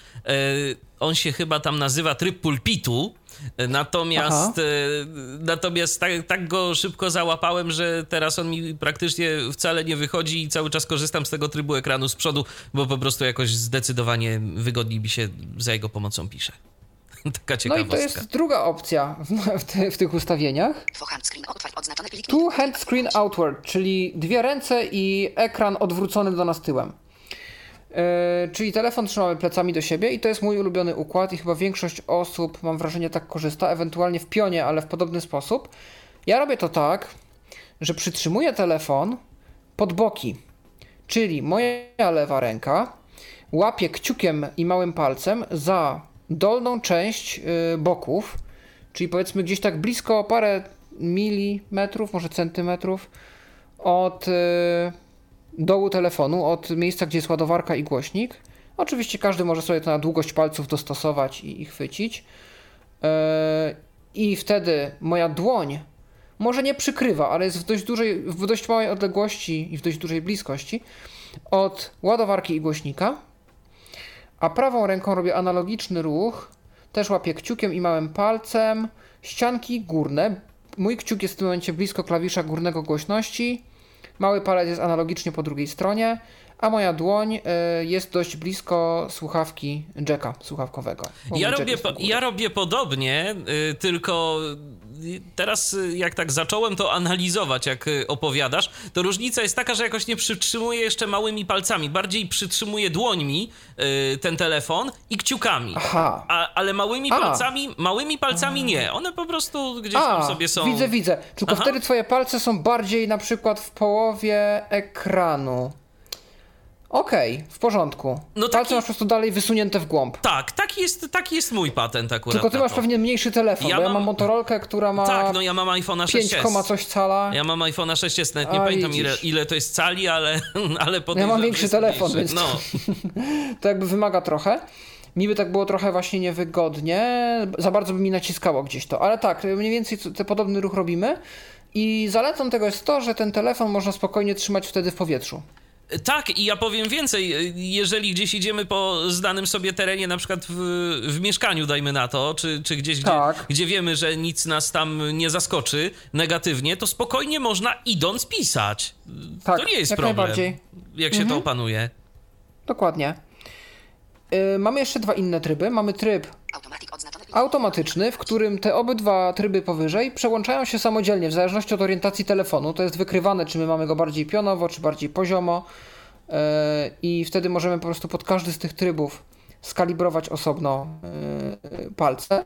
On się chyba tam nazywa tryb pulpitu, natomiast, natomiast tak, tak go szybko załapałem, że teraz on mi praktycznie wcale nie wychodzi i cały czas korzystam z tego trybu ekranu z przodu, bo po prostu jakoś zdecydowanie wygodniej mi się za jego pomocą pisze. [laughs] Taka No i to jest druga opcja w, [laughs] w, ty, w tych ustawieniach. Tu hand screen outward, czyli dwie ręce i ekran odwrócony do nas tyłem. Yy, czyli telefon trzymamy plecami do siebie i to jest mój ulubiony układ i chyba większość osób, mam wrażenie, tak korzysta, ewentualnie w pionie, ale w podobny sposób. Ja robię to tak, że przytrzymuję telefon pod boki, czyli moja lewa ręka łapie kciukiem i małym palcem za dolną część yy, boków, czyli powiedzmy gdzieś tak blisko parę milimetrów, może centymetrów od y, dołu telefonu, od miejsca, gdzie jest ładowarka i głośnik. Oczywiście każdy może sobie to na długość palców dostosować i, i chwycić. Y, I wtedy moja dłoń może nie przykrywa, ale jest w dość dużej, w dość małej odległości i w dość dużej bliskości od ładowarki i głośnika, a prawą ręką robię analogiczny ruch, też łapię kciukiem i małym palcem, ścianki górne. Mój kciuk jest w tym momencie blisko klawisza górnego głośności, mały palec jest analogicznie po drugiej stronie, a moja dłoń y, jest dość blisko słuchawki jacka słuchawkowego. Ja robię, po, ja robię podobnie, y, tylko teraz y, jak tak zacząłem to analizować, jak opowiadasz, to różnica jest taka, że jakoś nie przytrzymuję jeszcze małymi palcami, bardziej przytrzymuję dłońmi ten telefon i kciukami. Aha. A, ale małymi A. palcami, małymi palcami nie. One po prostu gdzieś tam A, sobie są. widzę, widzę. Tylko Aha. wtedy twoje palce są bardziej na przykład w połowie ekranu. Okej, w porządku. No Palce taki- masz po prostu dalej wysunięte w głąb. Tak, taki jest, taki jest mój patent akurat. Tylko ty masz pewnie mniejszy telefon, Ja bo ja mam- mam Motorolkę, która ma Tak, no ja mam iPhone'a 6s. 5, koma coś cala. Ja mam iPhone'a 6s, nawet nie A, pamiętam ile, ile to jest cali, ale, [laughs] ale podejrzewam, mam większy telefon, mniejszy. więc- No, [laughs] To jakby wymaga trochę. Mi by tak było trochę właśnie niewygodnie, za bardzo by mi naciskało gdzieś to, ale tak, mniej więcej ten podobny ruch robimy. I zaletą tego jest to, że ten telefon można spokojnie trzymać wtedy w powietrzu. Tak, i ja powiem więcej. Jeżeli gdzieś idziemy po znanym sobie terenie, na przykład w, w mieszkaniu, dajmy na to, czy, czy gdzieś, gdzie, Tak. gdzie wiemy, że nic nas tam nie zaskoczy negatywnie, to spokojnie można idąc pisać. Tak, to nie jest jak problem. najbardziej. Jak się to opanuje. Dokładnie. Yy, mamy jeszcze dwa inne tryby. Mamy tryb Automatik odznaczony. Automatyczny, w którym te obydwa tryby powyżej przełączają się samodzielnie w zależności od orientacji telefonu. To jest wykrywane, czy my mamy go bardziej pionowo, czy bardziej poziomo. Yy, I wtedy możemy po prostu pod każdy z tych trybów skalibrować osobno yy, palce.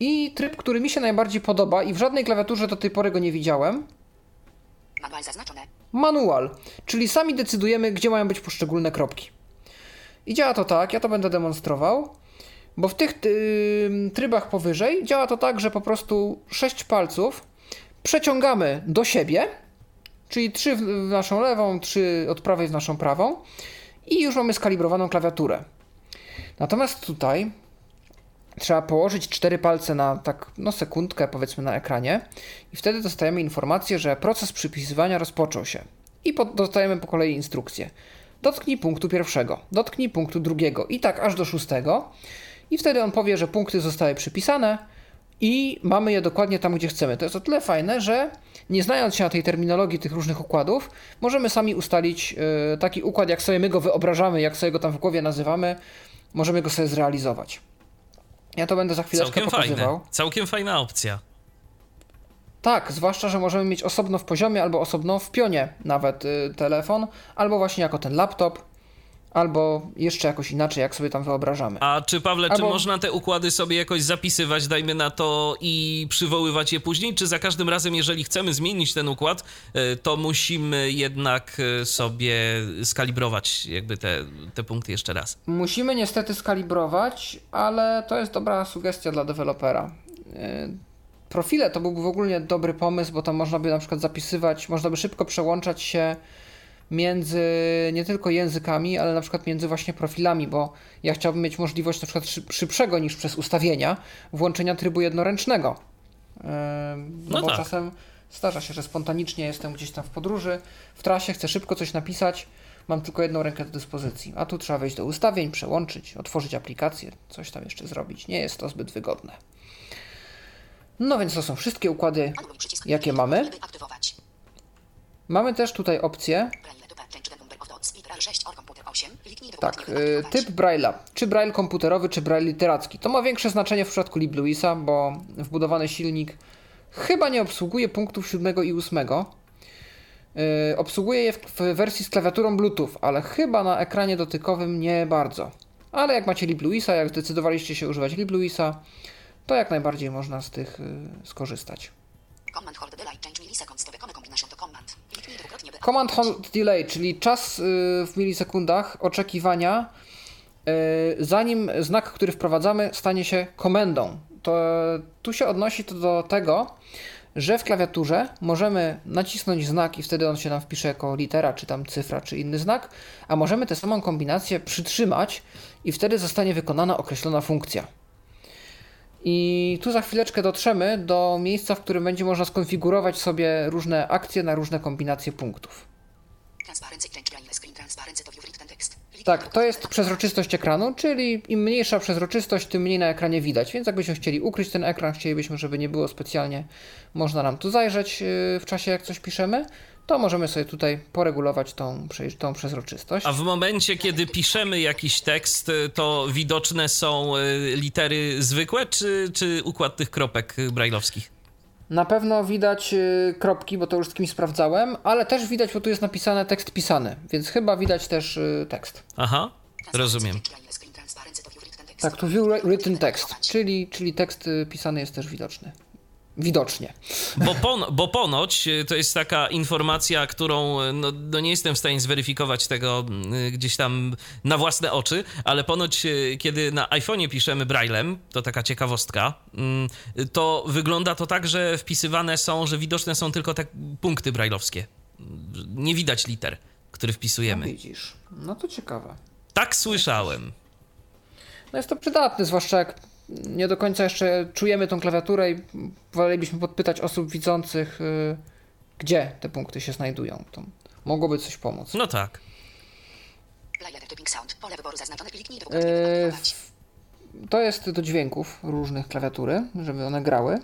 I tryb, który mi się najbardziej podoba i w żadnej klawiaturze do tej pory go nie widziałem, Manual zaznaczone. manual, czyli sami decydujemy, gdzie mają być poszczególne kropki. I działa to tak, ja to będę demonstrował, bo w tych y, trybach powyżej działa to tak, że po prostu sześć palców przeciągamy do siebie, czyli trzy w naszą lewą, trzy od prawej w naszą prawą i już mamy skalibrowaną klawiaturę. Natomiast tutaj trzeba położyć cztery palce na tak, no sekundkę powiedzmy na ekranie i wtedy dostajemy informację, że proces przypisywania rozpoczął się. I dostajemy po kolei instrukcję. Dotknij punktu pierwszego, dotknij punktu drugiego i tak aż do szóstego. I wtedy on powie, że punkty zostały przypisane i mamy je dokładnie tam, gdzie chcemy. To jest o tyle fajne, że nie znając się na tej terminologii tych różnych układów, możemy sami ustalić y, taki układ, jak sobie my go wyobrażamy, jak sobie go tam w głowie nazywamy, możemy go sobie zrealizować. Ja to będę za chwileczkę Całkiem pokazywał. fajne. Całkiem fajna opcja. Tak, zwłaszcza, że możemy mieć osobno w poziomie albo osobno w pionie nawet y, telefon, albo właśnie jako ten laptop, albo jeszcze jakoś inaczej, jak sobie tam wyobrażamy. A czy Pawle, czy Albo- można te układy sobie jakoś zapisywać, dajmy na to, i przywoływać je później? Czy za każdym razem, jeżeli chcemy zmienić ten układ, y, to musimy jednak y, sobie skalibrować jakby te, te punkty jeszcze raz? Musimy niestety skalibrować, ale to jest dobra sugestia dla dewelopera. Y, Profile to byłby w ogóle dobry pomysł, bo tam można by na przykład zapisywać, można by szybko przełączać się między nie tylko językami, ale na przykład między właśnie profilami, bo ja chciałbym mieć możliwość na przykład szyb- szybszego niż przez ustawienia włączenia trybu jednoręcznego. No, No bo tak. czasem zdarza się, że spontanicznie jestem gdzieś tam w podróży, w trasie, chcę szybko coś napisać, mam tylko jedną rękę do dyspozycji, a tu trzeba wejść do ustawień, przełączyć, otworzyć aplikację, coś tam jeszcze zrobić. Nie jest to zbyt wygodne. No więc to są wszystkie układy, jakie mamy. Aktywować. Mamy też tutaj opcję, Braille to change the number of dots. Literal 6 or computer 8. Kliknij do tak, y, typ Braille'a, czy Braille komputerowy, czy Braille literacki. To ma większe znaczenie w przypadku LibLouisa, bo wbudowany silnik chyba nie obsługuje punktów 7 i 8. Yy, obsługuje je w, wersji z klawiaturą Bluetooth, ale chyba na ekranie dotykowym nie bardzo. Ale jak macie LibLouisa, jak zdecydowaliście się używać LibLouisa, to jak najbardziej można z tych y, skorzystać. Command hold delay change milliseconds to a combination to command. Command hold delay, czyli czas y, w milisekundach oczekiwania, y, zanim znak, który wprowadzamy, stanie się komendą. To tu się odnosi to do tego, że w klawiaturze możemy nacisnąć znak i wtedy on się nam wpisze jako litera, czy tam cyfra, czy inny znak, a możemy tę samą kombinację przytrzymać i wtedy zostanie wykonana określona funkcja. I tu za chwileczkę dotrzemy do miejsca, w którym będzie można skonfigurować sobie różne akcje na różne kombinacje punktów. Tak, to jest przezroczystość ekranu, czyli im mniejsza przezroczystość, tym mniej na ekranie widać. Więc jakbyśmy chcieli ukryć ten ekran, chcielibyśmy, żeby nie było specjalnie można nam tu zajrzeć yy, w czasie, jak coś piszemy, to możemy sobie tutaj poregulować tą, tą przezroczystość. A w momencie, kiedy piszemy jakiś tekst, y, to widoczne są y, litery zwykłe, czy, czy układ tych kropek y, brajlowskich? Na pewno widać yy, kropki, bo to już z kimś sprawdzałem, ale też widać, bo tu jest napisane tekst pisany, więc chyba widać też tekst. Aha, rozumiem. Tak, tu view written text, czyli, czyli tekst pisany jest też widoczny. Widocznie. Bo, pon, bo ponoć y, to jest taka informacja, którą y, no, no nie jestem w stanie zweryfikować tego y, gdzieś tam na własne oczy, ale ponoć kiedy na iPhone'ie piszemy braillem, to taka ciekawostka, to wygląda to tak, że wpisywane są, że widoczne są tylko te punkty brailleowskie. Nie widać liter, które wpisujemy. Widzisz. No to ciekawe. Tak słyszałem. No jest to przydatne, zwłaszcza jak nie do końca jeszcze czujemy tą klawiaturę i wolelibyśmy podpytać osób widzących, y, gdzie te punkty się znajdują. To mogłoby coś pomóc. No tak. Aktywować. to jest do dźwięków różnych klawiatury, żeby one grały.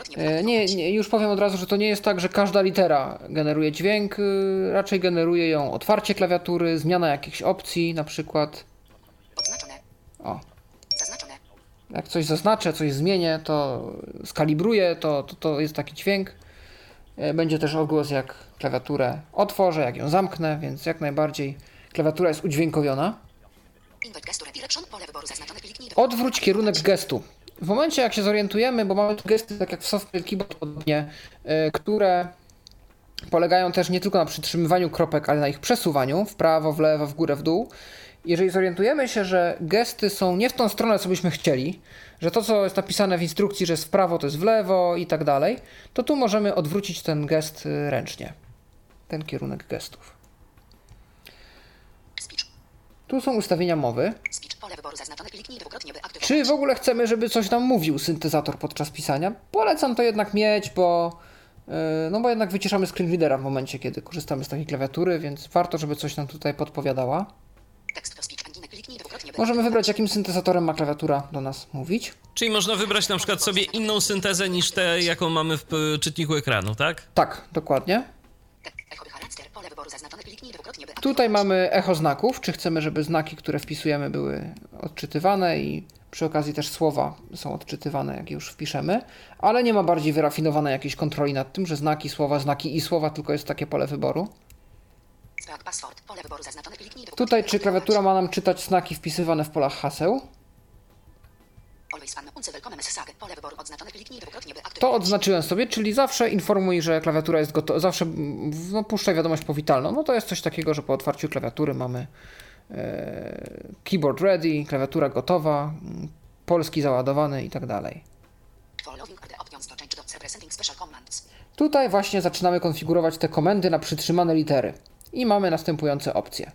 Aktywować. Nie, nie, już powiem od razu, że to nie jest tak, że każda litera generuje dźwięk, y, raczej generuje ją otwarcie klawiatury, zmiana jakichś opcji, na przykład. O, Zaznaczone. jak coś zaznaczę, coś zmienię, to skalibruję, to, to, to jest taki dźwięk. E, Będzie też odgłos, jak klawiaturę otworzę, jak ją zamknę, więc jak najbardziej klawiatura jest udźwiękowiona. Odwróć kierunek gestu. W momencie, jak się zorientujemy, bo mamy tu gesty, tak jak w software keyboard podobnie, e, które polegają też nie tylko na przytrzymywaniu kropek, ale na ich przesuwaniu w prawo, w lewo, w górę, w dół. Jeżeli zorientujemy się, że gesty są nie w tą stronę, co byśmy chcieli, że to, co jest napisane w instrukcji, że jest w prawo, to jest w lewo i tak dalej, to tu możemy odwrócić ten gest y, ręcznie. Ten kierunek gestów. Tu są ustawienia mowy. Czy w ogóle chcemy, żeby coś nam mówił syntezator podczas pisania? Polecam to jednak mieć, bo yy, no bo jednak wyciszamy screen readera w momencie, kiedy korzystamy z takiej klawiatury, więc warto, żeby coś nam tutaj podpowiadała. Tekst to speech engine. Kliknij dwukrotnie, by Możemy wybrać, jakim syntezatorem ma klawiatura do nas mówić. Czyli można wybrać na przykład sobie inną syntezę niż tę, jaką mamy w y, czytniku ekranu, tak? Tak, dokładnie. By Tutaj mamy echo znaków, czy chcemy, żeby znaki, które wpisujemy, były odczytywane i przy okazji też słowa są odczytywane, jak już wpiszemy, ale nie ma bardziej wyrafinowanej jakiejś kontroli nad tym, że znaki, słowa, znaki i słowa tylko jest takie pole wyboru. Tutaj czy klawiatura ma nam czytać znaki wpisywane w polach haseł? To odznaczyłem sobie, czyli zawsze informuj, że klawiatura jest gotowa, zawsze no, puszczaj wiadomość powitalną. No to jest coś takiego, że po otwarciu klawiatury mamy e, keyboard ready, klawiatura gotowa, polski załadowany i tak dalej. Tutaj właśnie zaczynamy konfigurować te komendy na przytrzymane litery. I mamy następujące opcje.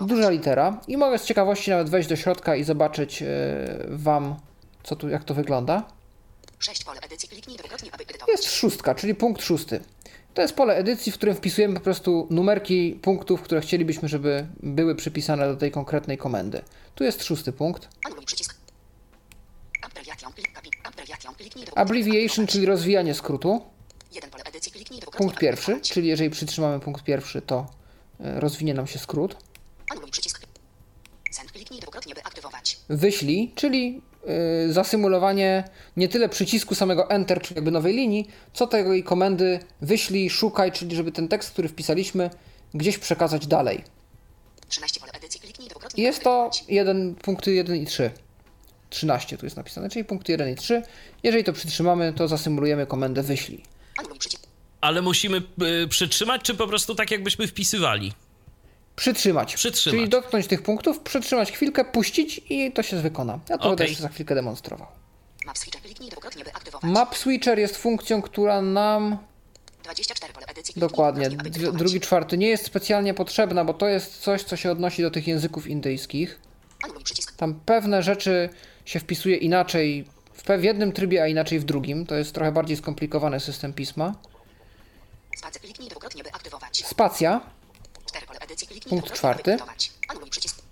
Duża litera i mogę z ciekawości nawet wejść do środka i zobaczyć e, Wam, co tu, jak to wygląda. 6 pole edycji. Kliknij dwukrotnie, aby edytować. Jest szóstka, czyli punkt szósty. To jest pole edycji, w którym wpisujemy po prostu numerki punktów, które chcielibyśmy, żeby były przypisane do tej konkretnej komendy. Tu jest szósty punkt. Abbreviation. Czyli rozwijanie skrótu. Punkt pierwszy, czyli jeżeli przytrzymamy punkt pierwszy, to e, rozwinie nam się skrót. Anuluj przycisk. Send. Kliknij dwukrotnie, by aktywować. Wyślij, czyli y, zasymulowanie nie tyle przycisku samego Enter, czyli jakby nowej linii, co tej komendy wyślij, szukaj, czyli żeby ten tekst, który wpisaliśmy, gdzieś przekazać dalej. 13 pole edycji. Kliknij dwukrotnie, jest to aktywować. jeden, punkty 1 i 3. 13 tu jest napisane, czyli punkty 1 i 3. Jeżeli to przytrzymamy, to zasymulujemy komendę wyślij. Anuluj przycisk. Ale musimy y, przytrzymać, czy po prostu tak jakbyśmy wpisywali? Przytrzymać. Przytrzymać. Czyli dotknąć tych punktów, przytrzymać chwilkę, puścić i to się wykona. Ja to będę Okej. jeszcze za chwilkę demonstrował. Map switcher. Kliknij dwukrotnie, by aktywować. Map Switcher jest funkcją, która nam 24 pole edycji. Kliknij Dokładnie. edytować. Drugi, czwarty nie jest specjalnie potrzebna, bo to jest coś, co się odnosi do tych języków indyjskich. Tam pewne rzeczy się wpisuje inaczej w jednym trybie, a inaczej w drugim. To jest trochę bardziej skomplikowany system pisma. Spacer kliknij dwukrotnie, by aktywować. Spacja, Punkt czwarty. Anuluj przycisk.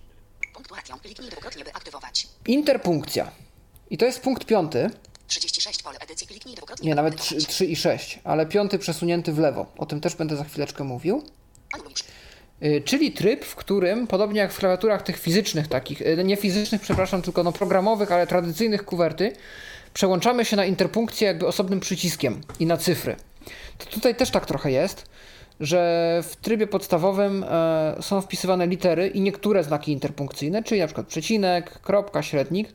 Punktuacją kliknij dwukrotnie, by aktywować. interpunkcja. I to jest punkt piąty. 36 pole edycji kliknij dwukrotnie, Nie, nawet aktywować. 3, 3 i 6, ale piąty przesunięty w lewo. O tym też będę za chwileczkę mówił. Y, Czyli tryb, w którym, podobnie jak w klawiaturach tych fizycznych takich, y, nie fizycznych, przepraszam, tylko no programowych, ale tradycyjnych kuwerty, przełączamy się na interpunkcję jakby osobnym przyciskiem i na cyfry. To tutaj też tak trochę jest, że w trybie podstawowym e, są wpisywane litery i niektóre znaki interpunkcyjne, czyli na przykład przecinek, kropka, średnik,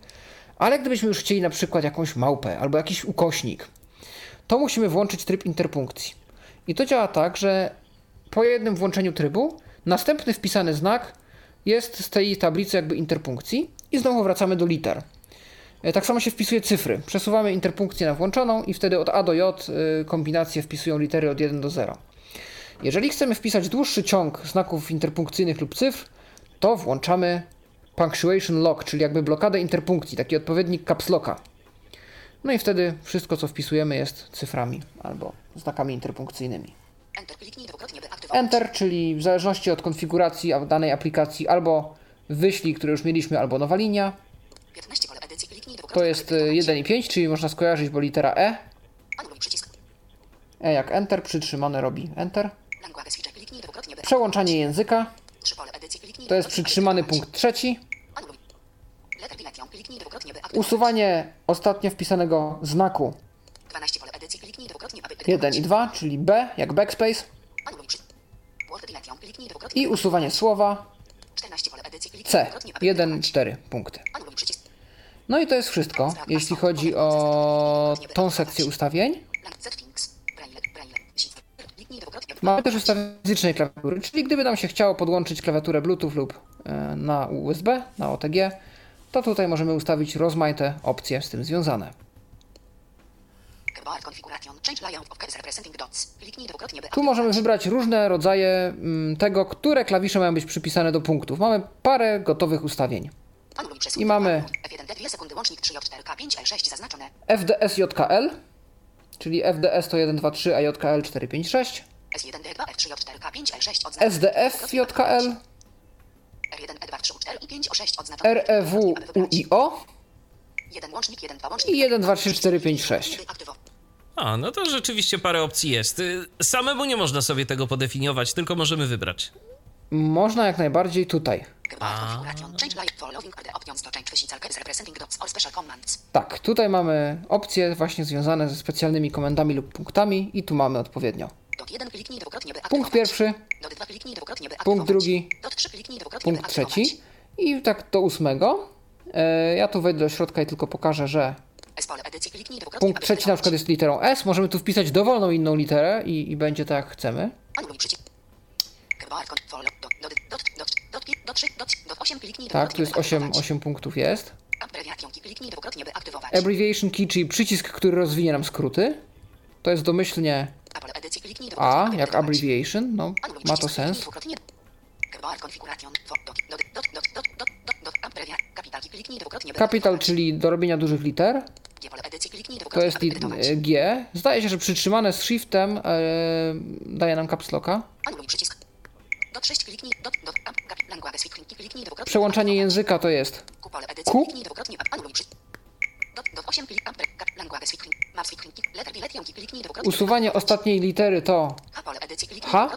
ale gdybyśmy już chcieli na przykład jakąś małpę albo jakiś ukośnik, to musimy włączyć tryb interpunkcji. I to działa tak, że po jednym włączeniu trybu następny wpisany znak jest z tej tablicy jakby interpunkcji i znowu wracamy do liter. E, Tak samo się wpisuje cyfry. Przesuwamy interpunkcję na włączoną i wtedy od A do J y, kombinacje wpisują litery od 1 do 0. Jeżeli chcemy wpisać dłuższy ciąg znaków interpunkcyjnych lub cyfr, to włączamy punctuation lock, czyli jakby blokadę interpunkcji, taki odpowiednik caps locka. No i wtedy wszystko co wpisujemy jest cyframi albo znakami interpunkcyjnymi. Enter. Enter, czyli w zależności od konfiguracji danej aplikacji albo wyślij, które już mieliśmy, albo nowa linia. 15 to jest y, 1,5, czyli można skojarzyć, bo litera E. E jak Enter, przytrzymane robi Enter. Przełączanie języka. To jest przytrzymany punkt trzeci. Usuwanie ostatnio wpisanego znaku 1 i 2, czyli B jak backspace. I usuwanie słowa C. 1, 4 punkty. No i to jest wszystko, jeśli chodzi o tą sekcję ustawień. Mamy też ustawienie fizycznej klawiatury, czyli gdyby nam się chciało podłączyć klawiaturę Bluetooth lub e, na USB, na OTG, to tutaj możemy ustawić rozmaite opcje z tym związane. Tu możemy wybrać różne rodzaje mm, tego, które klawisze mają być przypisane do punktów. Mamy parę gotowych ustawień. I mamy- F1D 2 sekundy łącznik 3J4K5 L6 zaznaczone. FDS JKL, czyli FDS to 1, 2, 3, a JKL 4, 5, 6. S1D2 F3J4K5 L6 odznaczone. SDF JKL, R1 E2 3 4 i 5 o 6 odznaczone. REW. UIO 1 łącznik, 1 2 łącznik. i 1, 2, 3, 4, 5, 6. By aktywować. A, no to rzeczywiście parę opcji jest. Y, Samemu nie można sobie tego podefiniować, tylko możemy wybrać. Można jak najbardziej tutaj. Tak, tutaj mamy opcje właśnie związane ze specjalnymi komendami lub punktami i tu mamy odpowiednio. Punkt pierwszy, punkt drugi, punkt trzeci. i tak do ósmego. E, ja tu wejdę do środka i tylko pokażę, że punkt trzeci na przykład jest literą S. Możemy tu wpisać dowolną inną literę i, i będzie tak jak chcemy. Do 3, do, do 8, kliknij Tak, tu jest 8, 8 punktów jest. Kliknij dwukrotnie, by aktywować. Abbreviation key, czyli przycisk, który rozwinie nam skróty. To jest domyślnie A, jak abbreviation, no, ma to sens. Kapital, czyli do robienia dużych liter. To jest G. Zdaje się, że przytrzymane z shiftem e, daje nam caps locka. Przełączanie języka to jest. Q? Usuwanie ostatniej litery to H.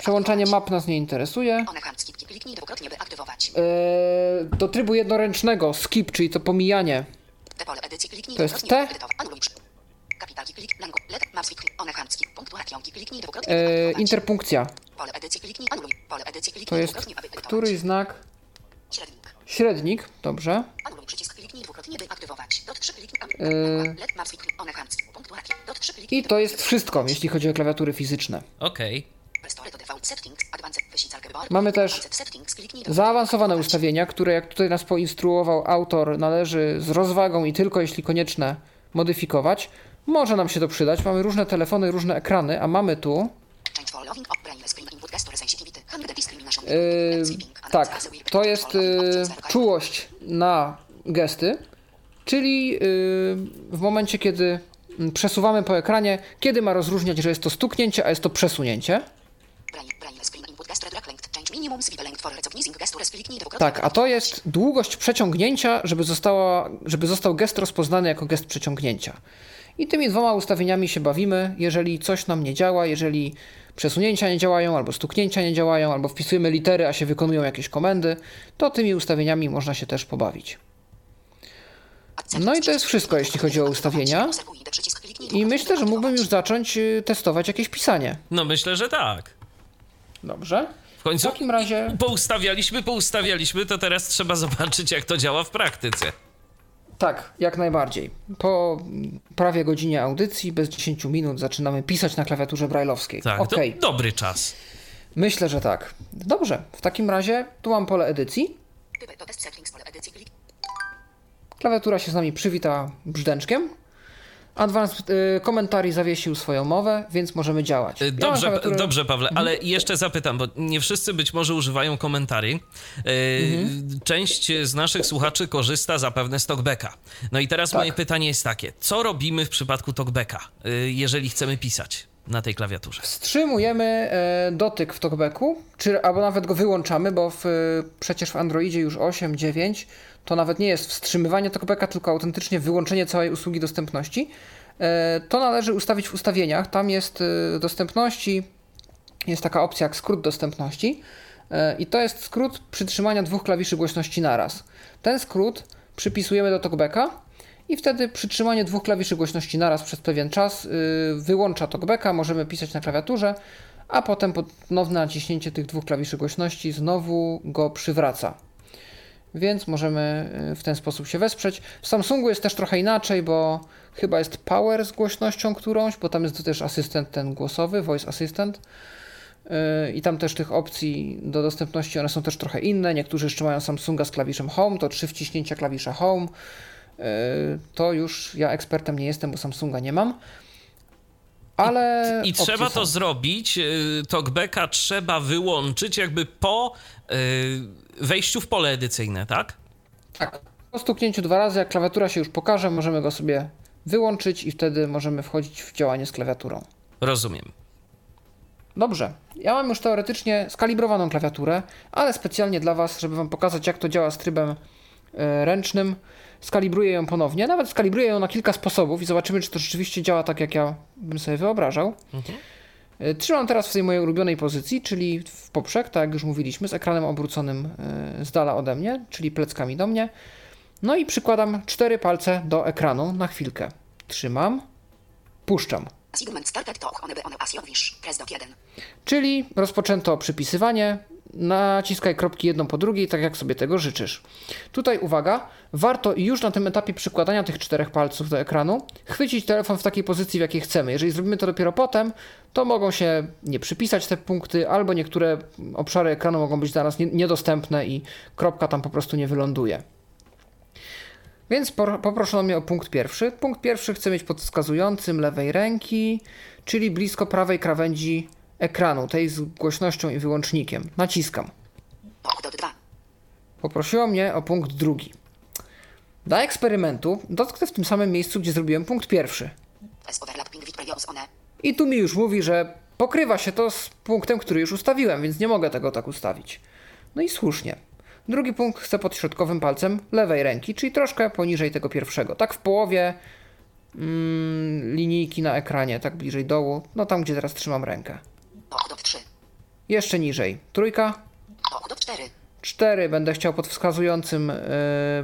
Przełączanie map nas nie interesuje. E, do trybu jednoręcznego skip, czyli to pomijanie. To jest T. e, interpunkcja. To jest który znak? Średnik. Średnik, dobrze. E, I to jest wszystko, jeśli chodzi o klawiatury fizyczne. Okej. Okay. Mamy też zaawansowane ustawienia, które jak tutaj nas poinstruował autor, należy z rozwagą i tylko jeśli konieczne modyfikować. Może nam się to przydać. Mamy różne telefony, różne ekrany, a mamy tu discrimination tak, to jest y, czułość na gesty, czyli y, w momencie, kiedy mm, przesuwamy po ekranie, kiedy ma rozróżniać, że jest to stuknięcie, a jest to przesunięcie. Tak, a to jest długość przeciągnięcia, żeby, została, żeby został gest rozpoznany jako gest przeciągnięcia. I tymi dwoma ustawieniami się bawimy. Jeżeli coś nam nie działa, jeżeli przesunięcia nie działają, albo stuknięcia nie działają, albo wpisujemy litery, a się wykonują jakieś komendy, to tymi ustawieniami można się też pobawić. No i to jest wszystko, jeśli chodzi o ustawienia. I myślę, że mógłbym już zacząć y, testować jakieś pisanie. No myślę, że tak. Dobrze. W końcu W takim razie- poustawialiśmy, poustawialiśmy, to teraz trzeba zobaczyć, jak to działa w praktyce. Tak, jak najbardziej. Po prawie godzinie audycji, bez 10 minut, zaczynamy pisać na klawiaturze brajlowskiej. Tak, Okej, to dobry czas. myślę, że tak. Dobrze, w takim razie tu mam pole edycji. Klawiatura się z nami przywita brzdęczkiem. Advanced y, Commentary zawiesił swoją mowę, więc możemy działać. Ja Y, Dobrze, klawiaturę- dobrze, Pawle, ale jeszcze zapytam, bo nie wszyscy być może używają komentarzy. Yy, Mhm. Część z naszych słuchaczy korzysta zapewne z talkbacka. No i teraz Tak. moje pytanie jest takie: co robimy w przypadku talkbacka, yy, jeżeli chcemy pisać na tej klawiaturze? Wstrzymujemy e, dotyk w talkbacku, czy, albo nawet go wyłączamy, bo w, przecież w Androidzie już 8, 9 to nawet nie jest wstrzymywanie talkbacka, tylko autentycznie wyłączenie całej usługi dostępności. E, to należy ustawić w ustawieniach. Tam jest e, dostępności, jest taka opcja jak skrót dostępności e, i to jest skrót przytrzymania dwóch klawiszy głośności naraz. Ten skrót przypisujemy do talkbacka i wtedy przytrzymanie dwóch klawiszy głośności naraz przez pewien czas wyłącza talkbacka, możemy pisać na klawiaturze, a potem ponowne naciśnięcie tych dwóch klawiszy głośności znowu go przywraca. Więc możemy y, w ten sposób się wesprzeć. W Samsungu jest też trochę inaczej, bo chyba jest Power z głośnością którąś, bo tam jest też asystent ten głosowy, Voice Assistant. Yy, I tam też tych opcji do dostępności, one są też trochę inne. Niektórzy jeszcze mają Samsunga z klawiszem Home, to trzy wciśnięcia klawisza Home. Yy, To już ja ekspertem nie jestem, bo Samsunga nie mam. Ale. I opcje trzeba są. to zrobić, talkbacka trzeba wyłączyć jakby po yy, wejściu w pole edycyjne, tak? Tak. Po stuknięciu dwa razy, jak klawiatura się już pokaże, możemy go sobie wyłączyć i wtedy możemy wchodzić w działanie z klawiaturą. Rozumiem. Dobrze. Ja mam już teoretycznie skalibrowaną klawiaturę, ale specjalnie dla Was, żeby Wam pokazać, jak to działa z trybem e, ręcznym, skalibruję ją ponownie. Nawet skalibruję ją na kilka sposobów i zobaczymy, czy to rzeczywiście działa tak, jak ja bym sobie wyobrażał. E, Trzymam teraz w tej mojej ulubionej pozycji, czyli w poprzek, tak jak już mówiliśmy, z ekranem obróconym e, z dala ode mnie, czyli pleckami do mnie. No i przykładam cztery palce do ekranu na chwilkę. Trzymam, puszczam. Segment started to one by one as wish. Press dot 1. Czyli rozpoczęto przypisywanie, naciskaj kropki jedną po drugiej, tak jak sobie tego życzysz. Tutaj uwaga, warto już na tym etapie przykładania tych czterech palców do ekranu chwycić telefon w takiej pozycji, w jakiej chcemy. Jeżeli zrobimy to dopiero potem, to mogą się nie przypisać te punkty, albo niektóre obszary ekranu mogą być dla nas nie- niedostępne i kropka tam po prostu nie wyląduje. Więc poproszono mnie o punkt pierwszy. Punkt pierwszy chcę mieć pod wskazującym lewej ręki, czyli blisko prawej krawędzi ekranu, tej z głośnością i wyłącznikiem. Naciskam. Och dot 2. Poprosiło mnie o punkt drugi. Dla eksperymentu dotknę w tym samym miejscu, gdzie zrobiłem punkt pierwszy. I tu mi już mówi, że pokrywa się to z punktem, który już ustawiłem, więc nie mogę tego tak ustawić. No i słusznie. Drugi punkt chcę pod środkowym palcem lewej ręki, czyli troszkę poniżej tego pierwszego. Tak w połowie mm, linijki na ekranie, tak bliżej dołu, no tam gdzie teraz trzymam rękę. Och dot 3. Jeszcze niżej. Trójka. Och dot 4. 4 będę chciał pod wskazującym y,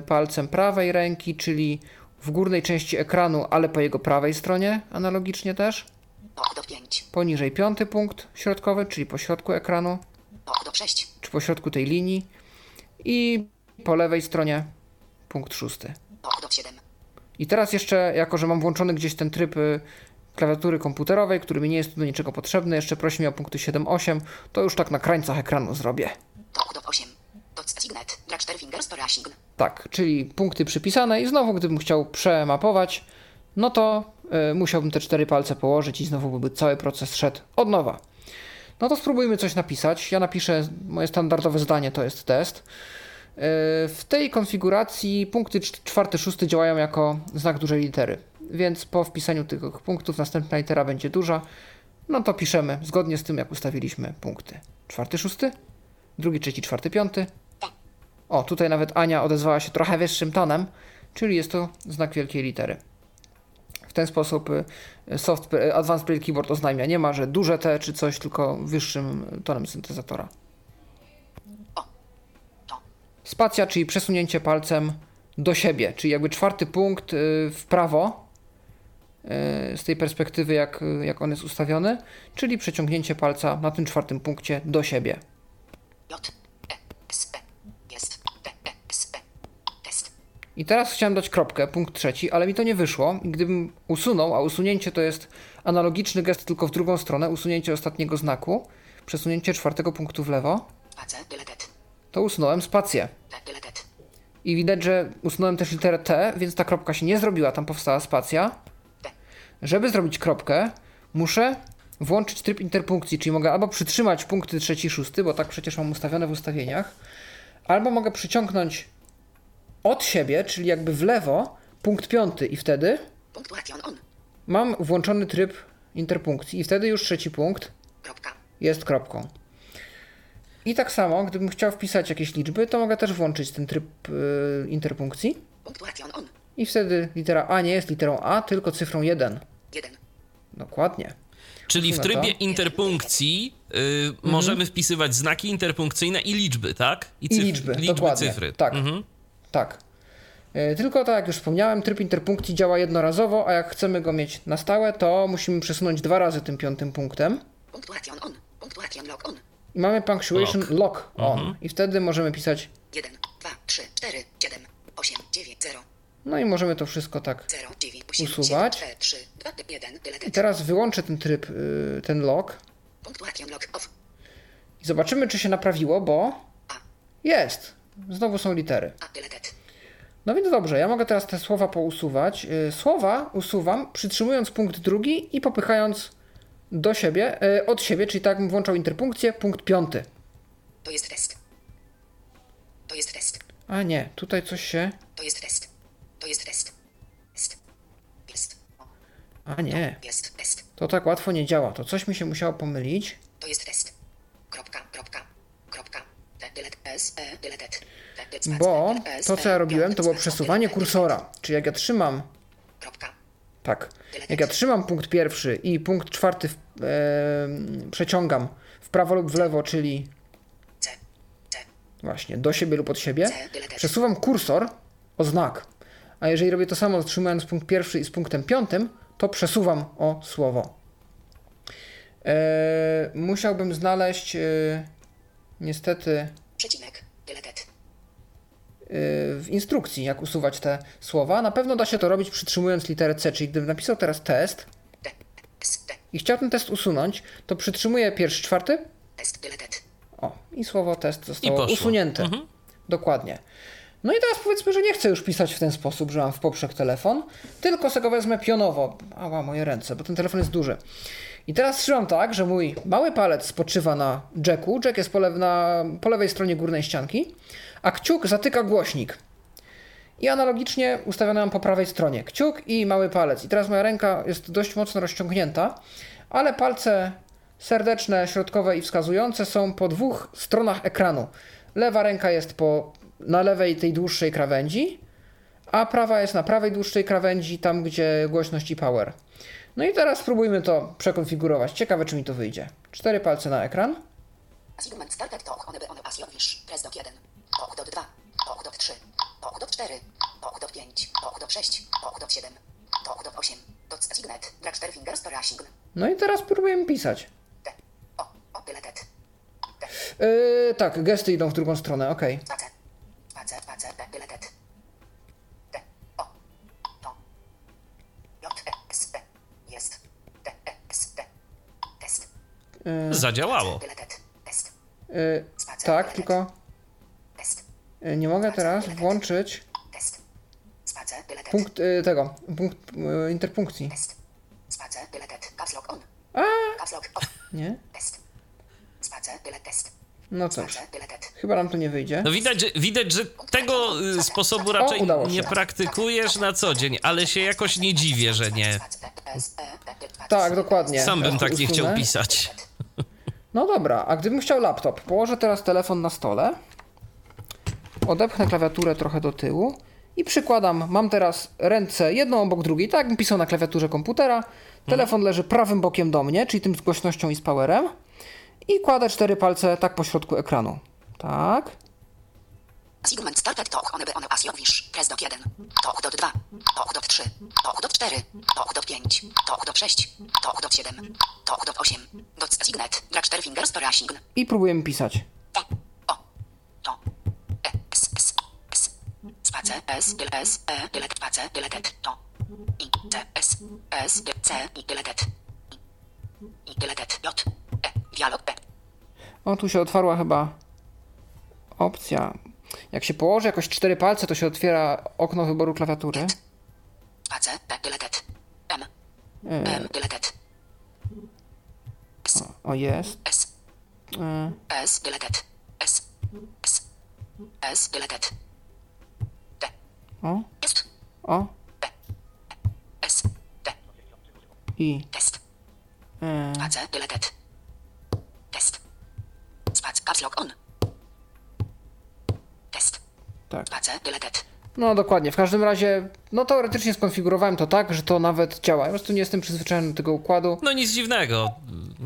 palcem prawej ręki, czyli w górnej części ekranu, ale po jego prawej stronie, analogicznie też. Och dot 5. Poniżej piąty punkt środkowy, czyli po środku ekranu, Och dot 6. czy po środku tej linii. I po lewej stronie punkt szósty. Och dot 7. I teraz jeszcze, jako że mam włączony gdzieś ten tryb y, klawiatury komputerowej, który mi nie jest tu do niczego potrzebny, jeszcze prosi mnie o punkty 7-8, to już tak na krańcach ekranu zrobię. Och dot 8. Dot signet. Drag 4 fingers to rushing. Tak, czyli punkty przypisane i znowu gdybym chciał przemapować, no to y, musiałbym te cztery palce położyć i znowu by cały proces szedł od nowa. No to spróbujmy coś napisać. Ja napiszę moje standardowe zdanie, to jest test. Yy, W tej konfiguracji punkty cz- czwarty, szósty działają jako znak dużej litery, więc po wpisaniu tych punktów następna litera będzie duża. No to piszemy zgodnie z tym, jak ustawiliśmy punkty. Czwarty, szósty, drugi, trzeci, czwarty, piąty. O, tutaj nawet Ania odezwała się trochę wyższym tonem, czyli jest to znak wielkiej litery. W ten sposób y, soft, y, Advanced Braille Keyboard oznajmia, nie ma, że duże T czy coś, tylko wyższym tonem syntezatora. Spacja, czyli przesunięcie palcem do siebie, czyli jakby czwarty punkt y, w prawo z tej perspektywy, jak, jak on jest ustawiony, czyli przeciągnięcie palca na tym czwartym punkcie do siebie. E. E. E. E. I teraz chciałem dać kropkę, punkt trzeci, ale mi to nie wyszło. Gdybym usunął, a usunięcie to jest analogiczny gest tylko w drugą stronę, usunięcie ostatniego znaku, przesunięcie czwartego punktu w lewo, to usunąłem spację. I widać, że usunąłem też literę T, więc ta kropka się nie zrobiła, tam powstała spacja. Żeby zrobić kropkę, muszę włączyć tryb interpunkcji, czyli mogę albo przytrzymać punkty trzeci, szósty, bo tak przecież mam ustawione w ustawieniach, albo mogę przyciągnąć od siebie, czyli jakby w lewo, punkt piąty i wtedy mam włączony tryb interpunkcji i wtedy już trzeci punkt jest kropką. I tak samo, gdybym chciał wpisać jakieś liczby, to mogę też włączyć ten tryb y, interpunkcji i wtedy litera A nie jest literą A, tylko cyfrą 1. Jeden. Dokładnie. Czyli w trybie interpunkcji y, możemy wpisywać znaki interpunkcyjne i liczby, tak? I cyf- liczby, liczby dokładnie. cyfry. Tak. Mhm. Tak. Y, Tylko tak jak już wspomniałem, tryb interpunkcji działa jednorazowo, a jak chcemy go mieć na stałe, to musimy przesunąć dwa razy tym piątym punktem. Punktuation on. Punktuation lock on. I mamy punctuation Lock. lock, on. I wtedy możemy pisać, Jeden. Dwa. Trzy. Cztery. Siedem. Osiem. Dziewięć. Zero. No i możemy to wszystko tak. Usuwać. I teraz wyłączę ten tryb, y, ten off. i zobaczymy, czy się naprawiło, bo jest. Znowu są litery. No więc dobrze, ja mogę teraz te słowa pousuwać. Y, Słowa usuwam przytrzymując punkt drugi i popychając do siebie, y, od siebie, czyli tak bym włączał interpunkcję, punkt piąty. To jest test. To jest test. A nie, tutaj coś się... To jest test. To jest test. Test. Jest. A nie, Jest test. to tak łatwo nie działa. To coś mi się musiało pomylić. To jest test. Kropka, kropka, kropka. Bo to, co ja E, robiłem, to było przesuwanie kursora. Czyli jak ja trzymam, tak, jak ja trzymam punkt pierwszy i punkt czwarty w, e, przeciągam w prawo lub w lewo, czyli C. C. właśnie do siebie lub od siebie, przesuwam kursor o znak. A jeżeli robię to samo, trzymając punkt pierwszy i z punktem piątym, to przesuwam o słowo. E, musiałbym znaleźć e, niestety Przecinek. E, w instrukcji, jak usuwać te słowa. Na pewno da się to robić przytrzymując literę C, czyli gdybym napisał teraz test i chciał ten test usunąć, to przytrzymuję pierwszy, czwarty, Test. O, i słowo test I zostało poszło. usunięte. Mhm. Dokładnie. No i teraz powiedzmy, że nie chcę już pisać w ten sposób, że mam w poprzek telefon, tylko sobie go wezmę pionowo. Ała, moje ręce, bo ten telefon jest duży. I teraz trzymam tak, że mój mały palec spoczywa na jacku, jack jest po, lew, na, po lewej stronie górnej ścianki, a kciuk zatyka głośnik. I analogicznie ustawione mam po prawej stronie kciuk i mały palec. I teraz moja ręka jest dość mocno rozciągnięta, ale palce serdeczne, środkowe i wskazujące są po dwóch stronach ekranu. Lewa ręka jest po, na lewej tej dłuższej krawędzi, a prawa jest na prawej dłuższej krawędzi, tam gdzie głośność i power. No i teraz spróbujmy to przekonfigurować. Ciekawe, czy mi to wyjdzie. Cztery palce na ekran. Assignment started to one by one asjowisz. Press dot 1. To dot 2. To dot 3. To dot 4. To dot 5. To dot 6. To dot 7. To dot 8. Dot assignment. Drag 4 fingers to assign. No i teraz spróbujemy pisać. T. O. O. Deletet. T. Yy, tak, gesty idą w drugą stronę, ok. Spacer. Spacer. Spacer. T. Deletet. T. O. To. J. E. S. T. Jest. T. E. S. T. Test. Zadziałało. Yy, tak, tylko yy, nie mogę teraz włączyć punkt yy, tego, punkt yy, interpunkcji. A, nie? No cóż, chyba nam to nie wyjdzie. No widać, że- widać, że tego y, sposobu raczej się. nie praktykujesz na co dzień, ale się jakoś nie dziwię, że nie. Tak, dokładnie. Sam bym tak nie chciał pisać. No dobra, a gdybym chciał laptop, położę teraz telefon na stole, odepchnę klawiaturę trochę do tyłu i przykładam, mam teraz ręce jedną obok drugiej, tak jakbym pisał na klawiaturze komputera, telefon leży prawym bokiem do mnie, czyli tym z głośnością i z powerem i kładę cztery palce tak po środku ekranu. Tak. Sigmund started toch one by one as wisz. Press dot 1. Toch dot 2. Toch dot 3. Toch dot 4. Toch dot 5. Toch dot 6. Toch dot 7. Toch dot 8. Dot signet. Drag 4 fingers per sign. I próbujemy pisać. E. O. To. E. S. S. S. Space. S. S. E. Tyle tet. Space. Tyle tet. To. I. C. S. S. T. C. I. Tyle tet. I. Tet. J. E. Dialog P. O, tu się otwarła chyba opcja. Jak się położy jakoś cztery palce, to się otwiera okno wyboru klawiatury. P. Tyle tet. M. M. Tyle tet. S. O, jest. S. E, S. Tyle tet. S. S. S. Tyle tet. T. O, Jest. o, P. S. T. i. Test. E, Space. Tyle tet. Test. Spac. Caps lock on. Test. tak. Space. Tyle tet. No dokładnie, w każdym razie, no teoretycznie skonfigurowałem to tak, że to nawet działa. Ja po prostu nie jestem przyzwyczajony do tego układu, No nic dziwnego.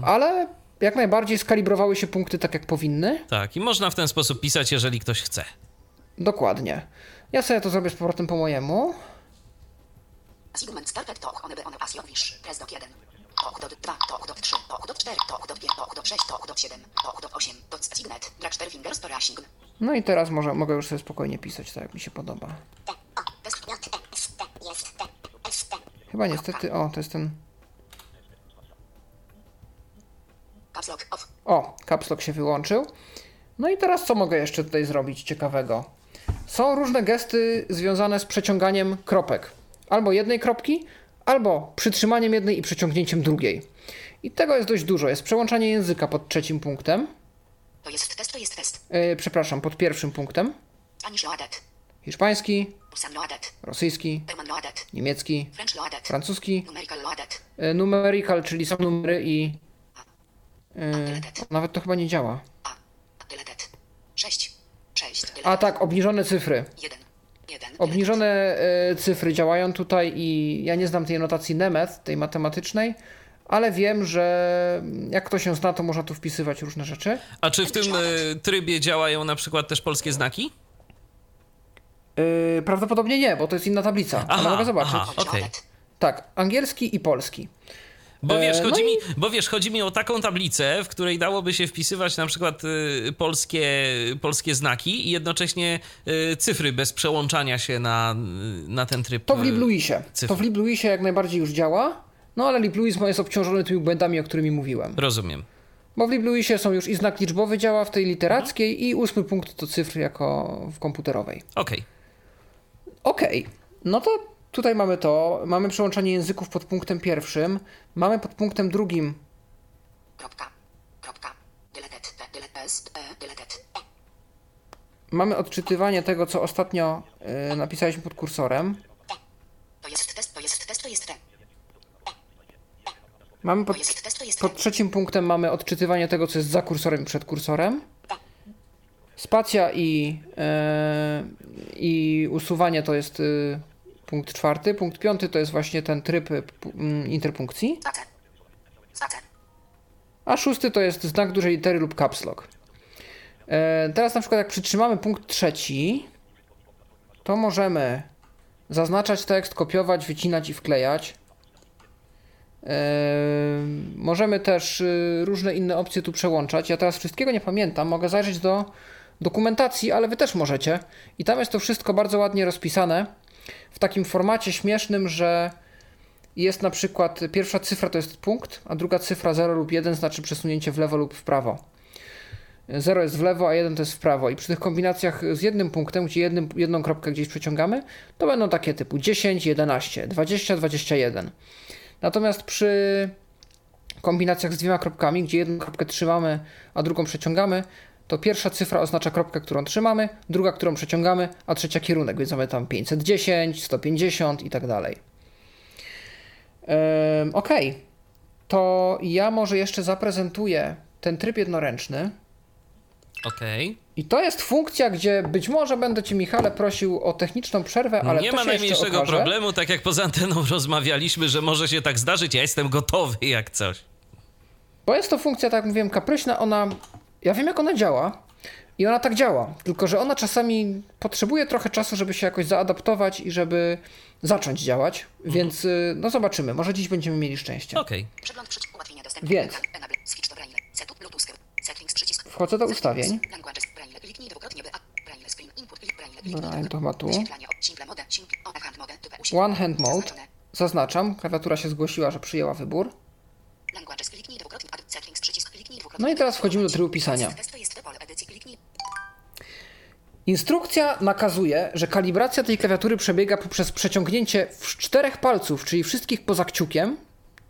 ale jak najbardziej skalibrowały się punkty tak jak powinny. Tak, i można w ten sposób pisać, jeżeli ktoś chce. Dokładnie. Ja sobie to zrobię z powrotem po mojemu. Sigmund started toch one by one as wisz. Press dot 1. Toch dot 2. Toch dot 3. Toch dot 4. Toch dot 5. Toch dot 6. Toch dot 7. Toch dot 8. Dot signet. Drag 4 fingers per sign. No i teraz może, mogę już sobie spokojnie pisać tak, jak mi się podoba. Chyba niestety, o, to jest ten... O, caps lock się wyłączył. No i teraz co mogę jeszcze tutaj zrobić ciekawego? Są różne gesty związane z przeciąganiem kropek. Albo jednej kropki, albo przytrzymaniem jednej i przeciągnięciem drugiej. I tego jest dość dużo. Jest przełączanie języka pod trzecim punktem. To jest test. To jest test. Yy, przepraszam, pod pierwszym punktem. Hiszpański, rosyjski, niemiecki, francuski, yy, numerical, czyli są numery i... Yy, tet. nawet to chyba nie działa. A. Tyle tet. 6. 6. Tyle A tak, obniżone cyfry. 1. 1. Obniżone e, cyfry działają tutaj i ja nie znam tej notacji Nemeth, tej matematycznej, ale wiem, że jak ktoś się zna, to można tu wpisywać różne rzeczy. A czy w tym y, trybie działają na przykład też polskie znaki? Yy, prawdopodobnie nie, bo to jest inna tablica, ale Aha, mogę zobaczyć. aha. okej. Tak, angielski i polski. Bo E, wiesz, no chodzi i- mi, bo wiesz, chodzi mi o taką tablicę, w której dałoby się wpisywać na przykład y, polskie, polskie znaki i jednocześnie y, cyfry bez przełączania się na, na ten tryb. To w LibLouisie. cyfr. To w LibLouisie jak najbardziej już działa, no ale LibLouis jest obciążony tymi błędami, o którymi mówiłem. Rozumiem. Bo w LibLouisie są już i znak liczbowy działa w tej literackiej i ósmy punkt to cyfry jako w komputerowej. Okej. Okej, no to tutaj mamy to. Mamy przełączanie języków pod punktem pierwszym. Mamy pod punktem drugim. Kropka. Kropka. E. E. Mamy odczytywanie tego, co ostatnio y, napisaliśmy pod kursorem. To jest test. To jest test. To jest te. Mamy pod, pod trzecim punktem mamy odczytywanie tego, co jest za kursorem i przed kursorem. Spacja i, y, i usuwanie to jest y, punkt czwarty. Punkt piąty to jest właśnie ten tryb y, mm, interpunkcji. A szósty to jest znak dużej litery lub caps lock. E, teraz na przykład jak przytrzymamy punkt trzeci, to możemy zaznaczać tekst, kopiować, wycinać i wklejać. E, możemy też y, różne inne opcje tu przełączać. Ja teraz wszystkiego nie pamiętam, mogę zajrzeć do dokumentacji, ale wy też możecie. I tam jest to wszystko bardzo ładnie rozpisane w takim formacie śmiesznym, że jest na przykład pierwsza cyfra to jest punkt, a druga cyfra 0 lub 1 znaczy przesunięcie w lewo lub w prawo. 0 jest w lewo, a 1 to jest w prawo. I przy tych kombinacjach z jednym punktem, gdzie jednym, jedną kropkę gdzieś przeciągamy, to będą takie typu 10, 11, 20, 21. Natomiast przy kombinacjach z dwiema kropkami, gdzie jedną kropkę trzymamy, a drugą przeciągamy, to pierwsza cyfra oznacza kropkę, którą trzymamy, druga, którą przeciągamy, a trzecia kierunek, więc mamy tam 510, 150 i tak dalej. Ok, to ja może jeszcze zaprezentuję ten tryb jednoręczny. Okej. I to jest funkcja, gdzie być może będę Cię, Michale, prosił o techniczną przerwę, ale Nie to ma się najmniejszego okaże. problemu, tak jak poza anteną [laughs] rozmawialiśmy, że może się tak zdarzyć. Ja jestem gotowy jak coś. Bo jest to funkcja, tak jak mówiłem, kapryśna, ona. Ja wiem, jak ona działa. I ona tak działa. Tylko, że ona czasami potrzebuje trochę czasu, żeby się jakoś zaadaptować i żeby zacząć działać. Więc y, no zobaczymy. Może dziś będziemy mieli szczęście. Okej. Przegląd przycisk ułatwienia dostępu. Więc. Wchodzę do ustawień. Languages. Braille. Kliknij dwukrotnie by. Braille screen. Input. Braille. Dobra, to chyba tu. One hand mode. Zaznaczam. Klawiatura się zgłosiła, że przyjęła wybór. No i teraz wchodzimy do trybu pisania. Instrukcja nakazuje, że kalibracja tej klawiatury przebiega poprzez przeciągnięcie w czterech palców, czyli wszystkich poza kciukiem,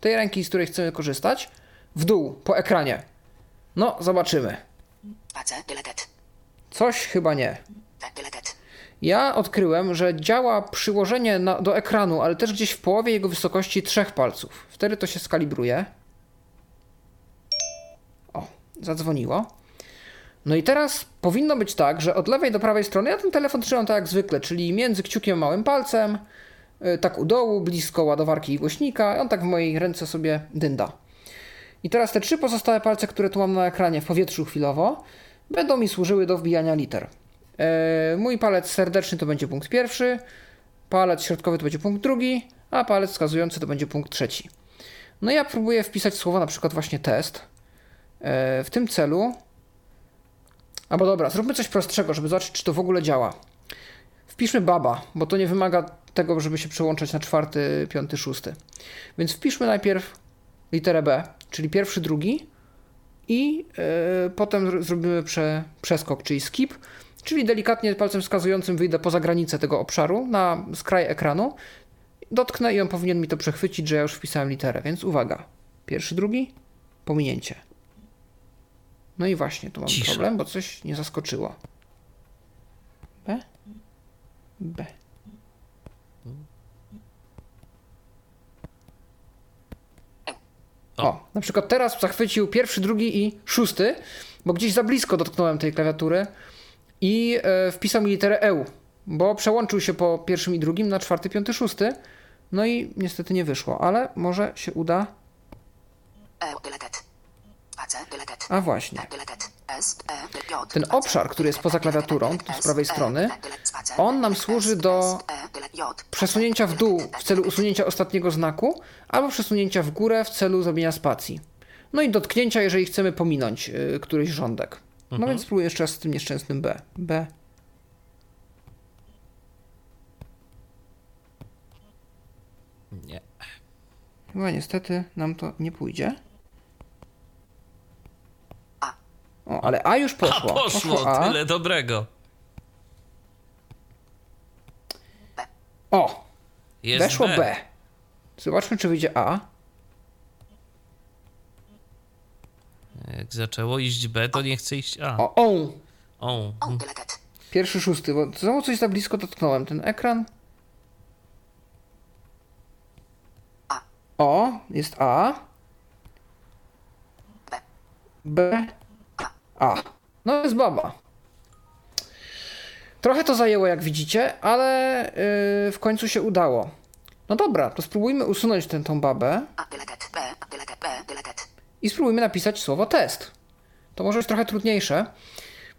tej ręki, z której chcemy korzystać, w dół, po ekranie. No, zobaczymy. Coś chyba nie. Ja odkryłem, że działa przyłożenie na, do ekranu, ale też gdzieś w połowie jego wysokości trzech palców. Wtedy to się skalibruje. O, zadzwoniło. No i teraz powinno być tak, że od lewej do prawej strony ja ten telefon trzymam tak jak zwykle, czyli między kciukiem małym palcem, y, tak u dołu, blisko ładowarki i głośnika, i on tak w mojej ręce sobie dynda. I teraz te trzy pozostałe palce, które tu mam na ekranie w powietrzu chwilowo, będą mi służyły do wbijania liter. E, Mój palec serdeczny to będzie punkt pierwszy, palec środkowy to będzie punkt drugi, a palec wskazujący to będzie punkt trzeci. No ja próbuję wpisać słowo na przykład właśnie test. E, W tym celu. Albo dobra, zróbmy coś prostszego, żeby zobaczyć, czy to w ogóle działa. Wpiszmy baba, bo to nie wymaga tego, żeby się przełączać na czwarty, piąty, szósty. Więc wpiszmy najpierw literę B, czyli pierwszy, drugi i e, potem zr- zrobimy prze, przeskok, czyli skip, czyli delikatnie palcem wskazującym wyjdę poza granicę tego obszaru na skraj ekranu, dotknę i on powinien mi to przechwycić, że ja już wpisałem literę, więc uwaga. Pierwszy, drugi, pominięcie. No i właśnie, tu mam Cisza. problem, bo coś nie zaskoczyło. B? B. O, na przykład teraz zachwycił pierwszy, drugi i szósty, bo gdzieś za blisko dotknąłem tej klawiatury i e, wpisał mi literę EU, bo przełączył się po pierwszym i drugim na czwarty, piąty, szósty. No i niestety nie wyszło, ale może się uda. E. A właśnie. E. Ten obszar, który jest poza klawiaturą, tu z prawej strony, on nam służy do przesunięcia w dół w celu usunięcia ostatniego znaku, albo przesunięcia w górę w celu zrobienia spacji. No i dotknięcia, jeżeli chcemy pominąć y, któryś rządek. No więc spróbuję jeszcze raz z tym nieszczęsnym B. B. Nie. Chyba niestety nam to nie pójdzie. O, ale A już A poszło. poszło, A. tyle dobrego. O, Jest weszło B. Zobaczmy, czy wyjdzie A. Jak zaczęło iść B, to nie chce iść A. O, O. O. O. Deleted. Pierwszy, szósty, bo znowu coś za blisko dotknąłem. Ten ekran. A. O, jest A. B. B. A. No jest baba. Trochę to zajęło, jak widzicie, ale yy, w końcu się udało. No dobra, to spróbujmy usunąć tę tą babę A. Deleted. B. Deleted. B. Deleted. I spróbujmy napisać słowo test. To może być trochę trudniejsze,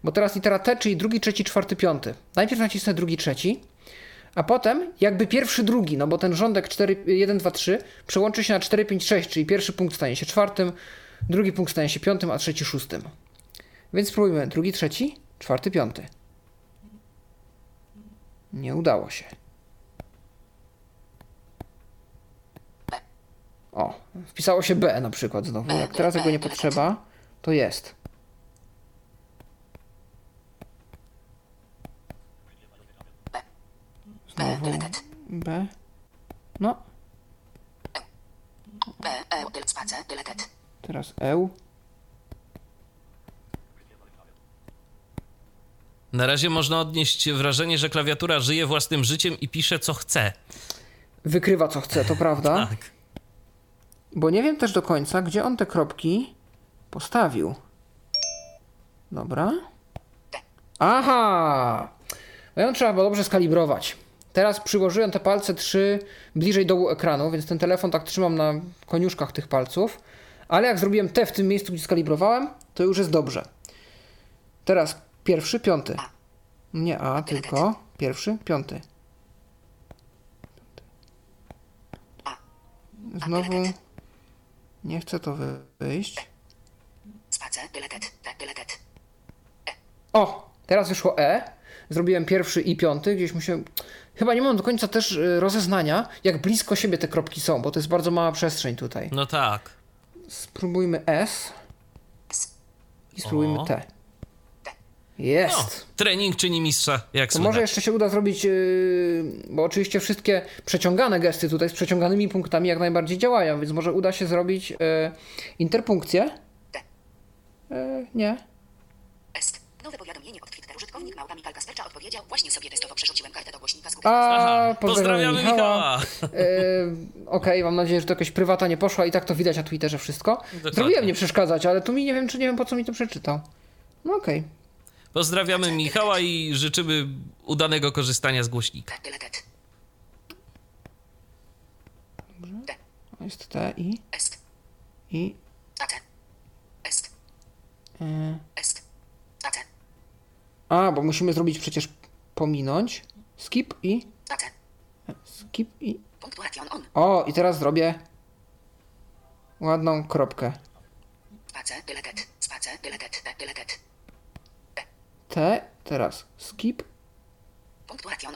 bo teraz litera T, czyli drugi, trzeci, czwarty, piąty. Najpierw nacisnę drugi, trzeci, a potem jakby pierwszy, drugi, no bo ten rządek 4, 1, 2, 3 przełączy się na 4, 5, 6, czyli pierwszy punkt stanie się czwartym, drugi punkt stanie się piątym, a trzeci szóstym. Więc spróbujmy drugi, trzeci, czwarty, piąty. Nie udało się. O, wpisało się B na przykład znowu. Jak teraz jego nie potrzeba, to jest. B. Znowu. B. No, B. E. Teraz eł. Na razie można odnieść wrażenie, że klawiatura żyje własnym życiem i pisze co chce. Wykrywa co chce, to prawda. [laughs] Tak. Bo nie wiem też do końca, gdzie on te kropki postawił. Dobra. Aha! No ją trzeba dobrze skalibrować. Teraz przyłożyłem te palce trzy bliżej dołu ekranu, więc ten telefon tak trzymam na koniuszkach tych palców. Ale jak zrobiłem te w tym miejscu, gdzie skalibrowałem, to już jest dobrze. Teraz pierwszy, piąty. Nie A, tylko pierwszy, piąty. Znowu nie chcę to wy- wyjść. Deletet. O, teraz wyszło E. Zrobiłem pierwszy i piąty, gdzieś musiałem. Chyba nie mam do końca też y, rozeznania, jak blisko siebie te kropki są, bo to jest bardzo mała przestrzeń tutaj. No tak. Spróbujmy S i spróbujmy O. T. No, Jest. trening czyni mistrza, jak To może jeszcze się uda zrobić, yy, bo oczywiście wszystkie przeciągane gesty tutaj z przeciąganymi punktami jak najbardziej działają, więc może uda się zrobić yy, interpunkcję. Yy, nie. Est. Nowe powiadomienie od Twitter. Użytkownik małpa Michal Kaspercza odpowiedział. Właśnie sobie testowo przerzuciłem kartę do głośnika z Google. A, Aha, pozdrawiamy pozdrawiamy Michała. Michała. Okej, mam nadzieję, że to jakaś prywata nie poszła i tak to widać na Twitterze wszystko. Zrobiłem nie przeszkadzać, ale tu mi nie wiem, czy nie wiem po co mi to przeczytał. No okej. Pozdrawiamy Michała i życzymy udanego korzystania z głośnika. Jest T i Est. i Tate. Est. Est. Tate. A, bo musimy zrobić przecież pominąć. Skip i Tate. skip i. O, i teraz zrobię ładną kropkę. Spacer, deletet. Spacer, deletet. T, teraz skip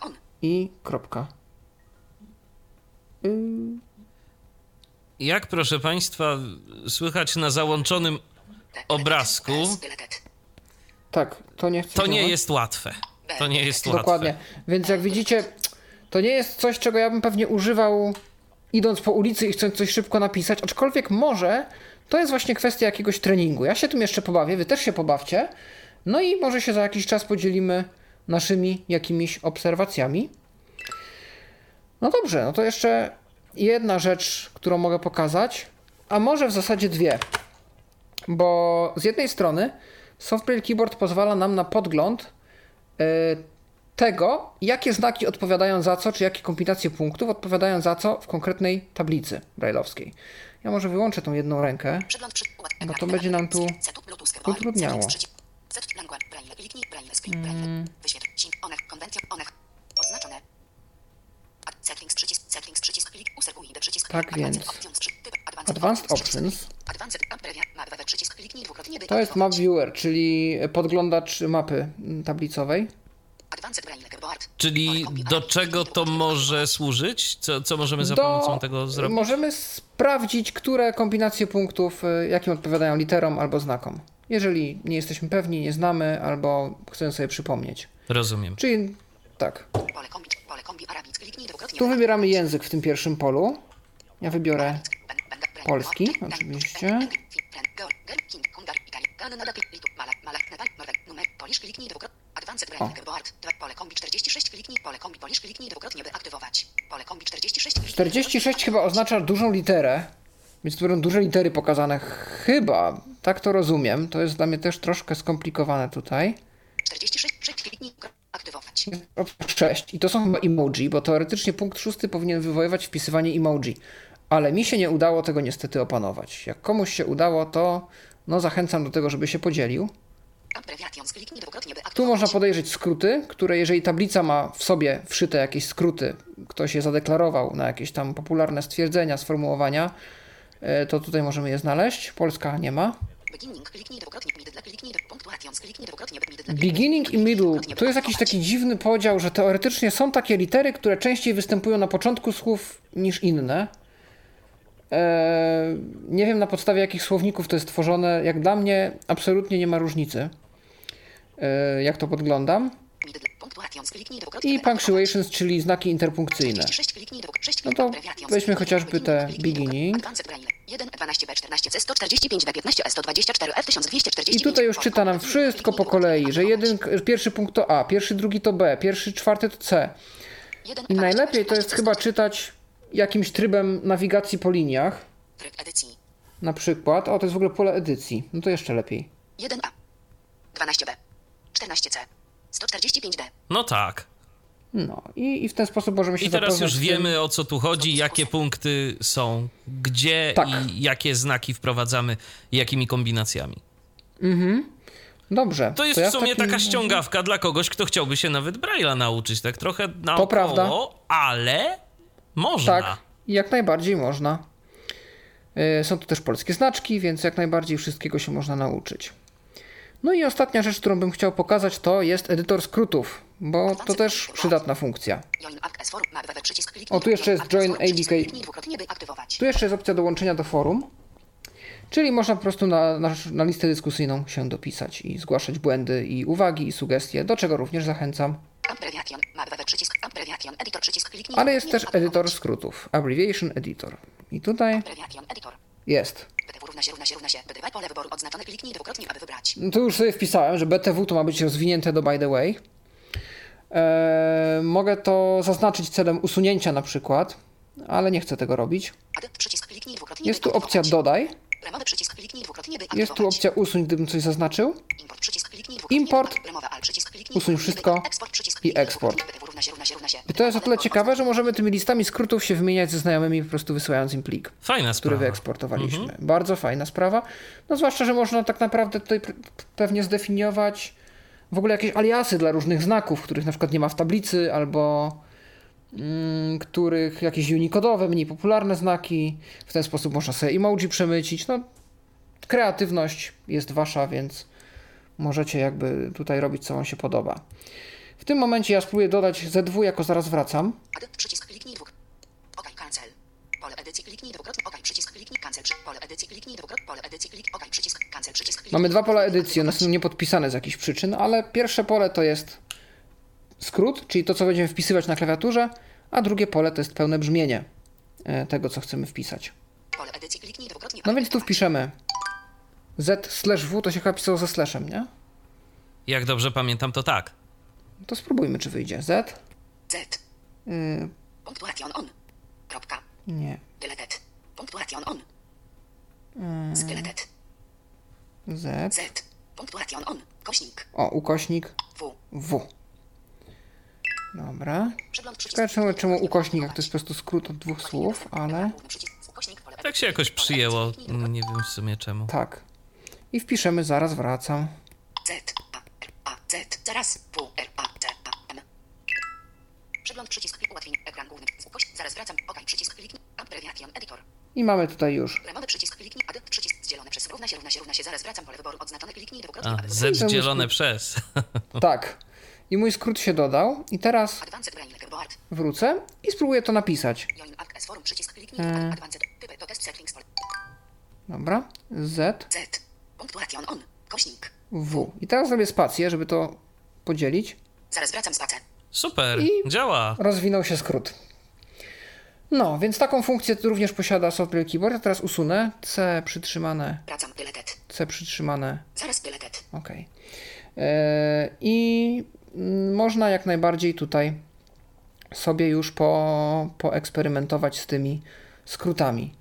on. i kropka. Yy, Jak proszę Państwa słychać na załączonym obrazku, tak, to nie chcę to nie jest łatwe. To nie jest łatwe. Dokładnie. Więc jak widzicie, to nie jest coś, czego ja bym pewnie używał idąc po ulicy i chcąc coś szybko napisać, aczkolwiek może to jest właśnie kwestia jakiegoś treningu. Ja się tym jeszcze pobawię, wy też się pobawcie. No i może się za jakiś czas podzielimy naszymi jakimiś obserwacjami. No dobrze, no to jeszcze jedna rzecz, którą mogę pokazać, a może w zasadzie dwie. Bo z jednej strony Software Keyboard pozwala nam na podgląd e, tego, jakie znaki odpowiadają za co, czy jakie kombinacje punktów odpowiadają za co w konkretnej tablicy brailleowskiej. Ja może wyłączę tą jedną rękę. No to będzie nam tu utrudniało. Set, language, braille, braille, screen, braille. Wyświetl, sync, onech, konwencja, onech. Oznaczone. Settings, przycisk, settings, przycisk, klik, user, uid, przycisk. Tak więc. Advanced, Options. To jest Map. Viewer, czyli podglądacz mapy mm, tablicowej. Czyli do czego to może służyć? Co, co możemy za Do- pomocą tego zrobić? Możemy sprawdzić, które kombinacje punktów, y, jakim odpowiadają literom albo znakom. Jeżeli nie jesteśmy pewni, nie znamy, albo chcemy sobie przypomnieć. Rozumiem. Czyli tak. Tu wybieramy język w tym pierwszym polu. Ja wybiorę Polski, oczywiście. ben- ben- ben- Gor- Ger- King, Hungar, Italia, Kanada, Litu, Malak, Malak, Nepal, Norweg, Numer, Polish, kliknij dwukrotnie. Advanced braille, keyboard. Dwa- Pole kombi 46, kliknij, pole kombi, Polish, kliknij dwukrotnie, by aktywować. Pole kombi 46, kliknij 46 chyba oznacza dużą literę, więc tu będą duże litery pokazane. Chyba, tak to rozumiem. To jest dla mnie też troszkę skomplikowane tutaj. 46, 6, kliknij, aktywować. Opcja 6 i to są chyba emoji, bo teoretycznie punkt szósty powinien wywoływać wpisywanie emoji. Ale mi się nie udało tego niestety opanować. Jak komuś się udało, to no zachęcam do tego, żeby się podzielił. Tu można podejrzeć skróty, które jeżeli tablica ma w sobie wszyte jakieś skróty, ktoś je zadeklarował na jakieś tam popularne stwierdzenia, sformułowania, e, to tutaj możemy je znaleźć. Polska nie ma. Beginning, i middle to jest jakiś taki dziwny podział, że teoretycznie są takie litery, które częściej występują na początku słów niż inne. Eee, nie wiem na podstawie jakich słowników to jest tworzone. Jak dla mnie absolutnie nie ma różnicy. Eee, jak to podglądam. middle, i punctuations, czyli znaki interpunkcyjne. 46 kliknij dwuk- 6 No to weźmy chociażby te beginning. Advanced Braille. 1, 12b, 14c, 145b, 15e, 124f, 1249. I tutaj już czyta nam wszystko po kolei, że jeden, pierwszy punkt to A, pierwszy, drugi to B, pierwszy, czwarty to C. 1, I najlepiej to jest chyba czytać jakimś trybem nawigacji po liniach. Na przykład, o to jest w ogóle pole edycji. No to jeszcze lepiej. 1a. 12b. 14c. 145d. No tak. No i, i w ten sposób możemy się I teraz już wiemy o co tu chodzi, jakie punkty są, gdzie Tak. i jakie znaki wprowadzamy, jakimi kombinacjami. Dobrze. To jest ja w sumie takim- taka ściągawka dla kogoś, kto chciałby się nawet Braille'a nauczyć, tak trochę naokoło, prawda. ale można. Tak, jak najbardziej można. Yy, Są tu też polskie znaczki, więc jak najbardziej wszystkiego się można nauczyć. No i ostatnia rzecz, którą bym chciał pokazać, to jest edytor skrótów, bo to też przydatna funkcja. O, tu jeszcze jest Join ABK. Tu jeszcze jest opcja dołączenia do forum, czyli można po prostu na, na, na listę dyskusyjną się dopisać i zgłaszać błędy i uwagi i sugestie, do czego również zachęcam. Ale jest też edytor skrótów, Abbreviation Editor. I tutaj jest. BTW równa się, równa się, równa się. BTW pole wyboru odznaczone. Kliknij dwukrotnie, aby wybrać. No to już sobie wpisałem, że BTW to ma być rozwinięte do by the way. Eee, mogę to zaznaczyć celem usunięcia na przykład, ale nie chcę tego robić. Jest tu opcja dodaj, Remowy przycisk kliknij dwukrotnie, by jest tu opcja usuń, gdybym coś zaznaczył. Import Usuń wszystko. I eksport. I to jest o tyle ciekawe, że możemy tymi listami skrótów się wymieniać ze znajomymi, po prostu wysyłając im plik. Fajna który sprawa. wyeksportowaliśmy. Bardzo fajna sprawa. No zwłaszcza, że można tak naprawdę tutaj pewnie zdefiniować w ogóle jakieś aliasy dla różnych znaków, których na przykład nie ma w tablicy, albo mm, których jakieś unikodowe, mniej popularne znaki. W ten sposób można sobie emoji przemycić. No, kreatywność jest wasza, więc możecie jakby tutaj robić, co wam się podoba. W tym momencie ja spróbuję dodać ZW, jako zaraz wracam. Przycisk kliknij. OK, cancel. Pole edycji kliknij dwukrotnie. OK, przycisk kliknij cancel. Pole edycji kliknij dwukrotnie. Pole edycji klik. OK, przycisk cancel. Przycisk kliknij. Mamy dwa pola edycji, one są niepodpisane z jakichś przyczyn, ale pierwsze pole to jest skrót, czyli to, co będziemy wpisywać na klawiaturze, a drugie pole to jest pełne brzmienie e, tego, co chcemy wpisać. No więc tu wpiszemy z slash w, to się chyba pisało ze slashem, nie? Jak dobrze pamiętam, to tak. To spróbujmy, czy wyjdzie. Z, Z. y, Punktuation on. Kropka. nie, Deleted. Punktuation on. Mm. Skeletet. Z, Z. Punktuation on. Kośnik. o, ukośnik W. W. Dobra. Ciekawe czemu, ukośnik, jak to jest po prostu skrót od dwóch słów, ale Tak się jakoś przyjęło, nie wiem w sumie czemu. tak. I wpiszemy, zaraz wracam. Z. A. R. A. Z. Zaraz. W. R. A. C. A. M. Przegląd przycisk. Ułatwień. Ekran główny. Ukośnik. Zaraz wracam. OK. Przycisk kliknij. Abbreviation. Editor. I mamy tutaj już Remowy przycisk kliknij. Add przycisk zdzielony przez równa się, równa się, równa się. Zaraz wracam. Pole wyboru odznaczone. Kliknij dwukrotnie. A, aby Z dzielone przez. [laughs] tak. I mój skrót się dodał. I teraz Advanced Braille Keyboard. wrócę i spróbuję to napisać. Join Act as Forum. Przycisk kliknij. dwukrotnie. Advanced. Typy to test settings. Pole. Dobra. Z, Z. On. Kośnik. W. I teraz zrobię spację, żeby to podzielić. Zaraz wracam spacę. Super, I- działa. Rozwinął się skrót. No, więc taką funkcję również posiada Software Keyboard. Ja teraz usunę C przytrzymane, Wracam. Deleted. C przytrzymane. Zaraz deleted. OK. E, I mm, można jak najbardziej tutaj sobie już po, poeksperymentować z tymi skrótami.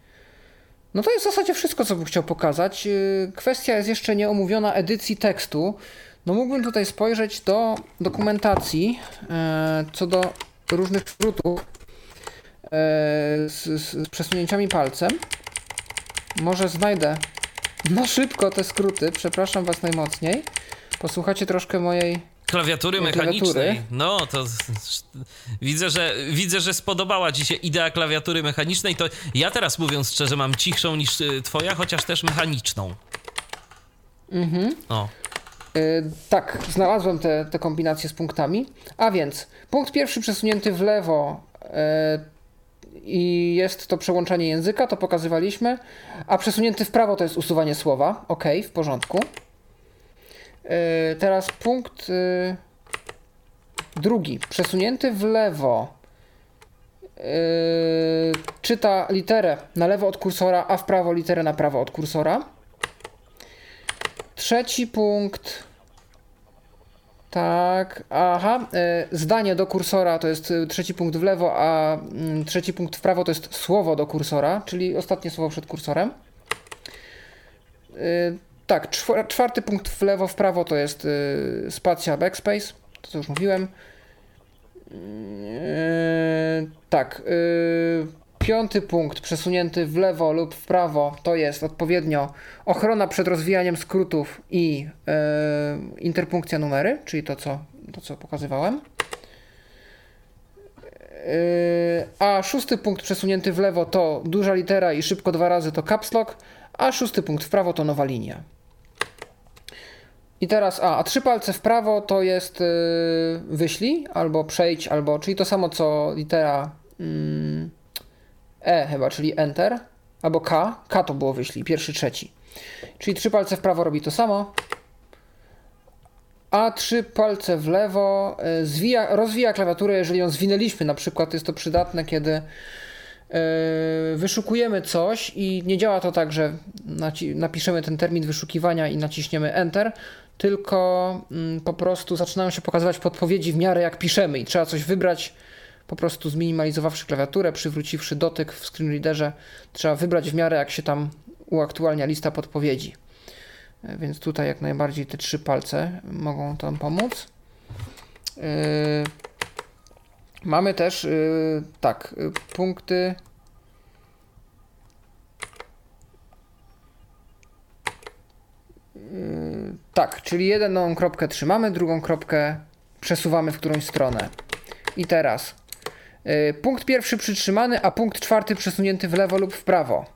No to jest w zasadzie wszystko, co bym chciał pokazać. E, Kwestia jest jeszcze nieomówiona edycji tekstu. No mógłbym tutaj spojrzeć do dokumentacji e, co do różnych skrótów e, z, z przesunięciami palcem. Może znajdę na szybko te skróty. Przepraszam Was najmocniej. Posłuchacie troszkę mojej. Klawiatury mechanicznej. No, to widzę że, widzę, że spodobała ci się idea klawiatury mechanicznej. To ja teraz mówiąc szczerze, mam cichszą niż y, twoja, chociaż też mechaniczną. Mhm. O. Yy, tak, znalazłem te, te kombinacje z punktami. A więc punkt pierwszy przesunięty w lewo yy, i jest to przełączanie języka, to pokazywaliśmy. A przesunięty w prawo to jest usuwanie słowa. Ok, w porządku. Yy, teraz punkt yy, Drugi, przesunięty w lewo yy, czyta literę na lewo od kursora, a w prawo literę na prawo od kursora. Trzeci punkt. Tak, aha. zdanie do kursora to jest trzeci punkt w lewo, a mm, trzeci punkt w prawo to jest słowo do kursora, czyli ostatnie słowo przed kursorem. Tak, czwar- czwarty punkt w lewo, w prawo to jest yy, spacja backspace, to co już mówiłem. Yy, tak, yy, piąty punkt przesunięty w lewo lub w prawo to jest odpowiednio ochrona przed rozwijaniem skrótów i yy, interpunkcja numery, czyli to co, to, co pokazywałem. Yy, a szósty punkt przesunięty w lewo to duża litera i szybko dwa razy to caps lock, a szósty punkt w prawo to nowa linia. I teraz, a, a trzy palce w prawo to jest yy, wyślij, albo przejdź, albo, czyli to samo co litera mm, E chyba, czyli Enter, albo K, K to było wyślij, pierwszy, trzeci. Czyli trzy palce w prawo robi to samo, a trzy palce w lewo y, zwija, rozwija klawiaturę, jeżeli ją zwinęliśmy, na przykład jest to przydatne, kiedy wyszukujemy coś i nie działa to tak, że napiszemy ten termin wyszukiwania i naciśniemy Enter, tylko mm, po prostu zaczynają się pokazywać podpowiedzi w miarę jak piszemy i trzeba coś wybrać, po prostu zminimalizowawszy klawiaturę, przywróciwszy dotyk w screenreaderze, trzeba wybrać w miarę jak się tam uaktualnia lista podpowiedzi. E, Więc tutaj jak najbardziej te trzy palce mogą tam pomóc. Yy, Mamy też yy, tak, yy, punkty. Yy, Tak, czyli jedną kropkę trzymamy, drugą kropkę przesuwamy w którąś stronę. I teraz yy, punkt pierwszy przytrzymany, a punkt czwarty przesunięty w lewo lub w prawo.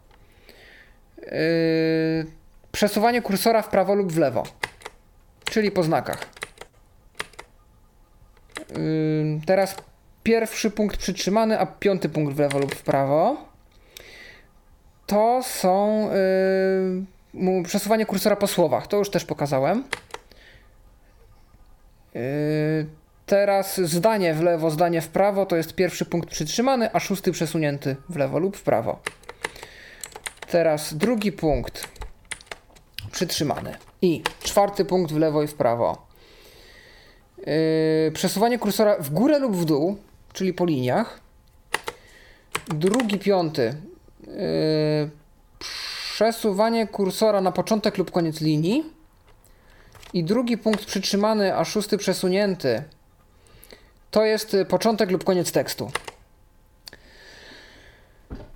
Yy, Przesuwanie kursora w prawo lub w lewo, czyli po znakach. Teraz pierwszy punkt przytrzymany, a piąty punkt w lewo lub w prawo. To są yy, przesuwanie kursora po słowach. To już też pokazałem. Yy, Teraz zdanie w lewo, zdanie w prawo to jest pierwszy punkt przytrzymany, a szósty przesunięty w lewo lub w prawo. Teraz drugi punkt przytrzymany i czwarty punkt w lewo i w prawo. Yy, przesuwanie kursora w górę lub w dół, czyli po liniach. Drugi, piąty. Yy, przesuwanie kursora na początek lub koniec linii. I drugi punkt przytrzymany, a szósty przesunięty. To jest y, początek lub koniec tekstu.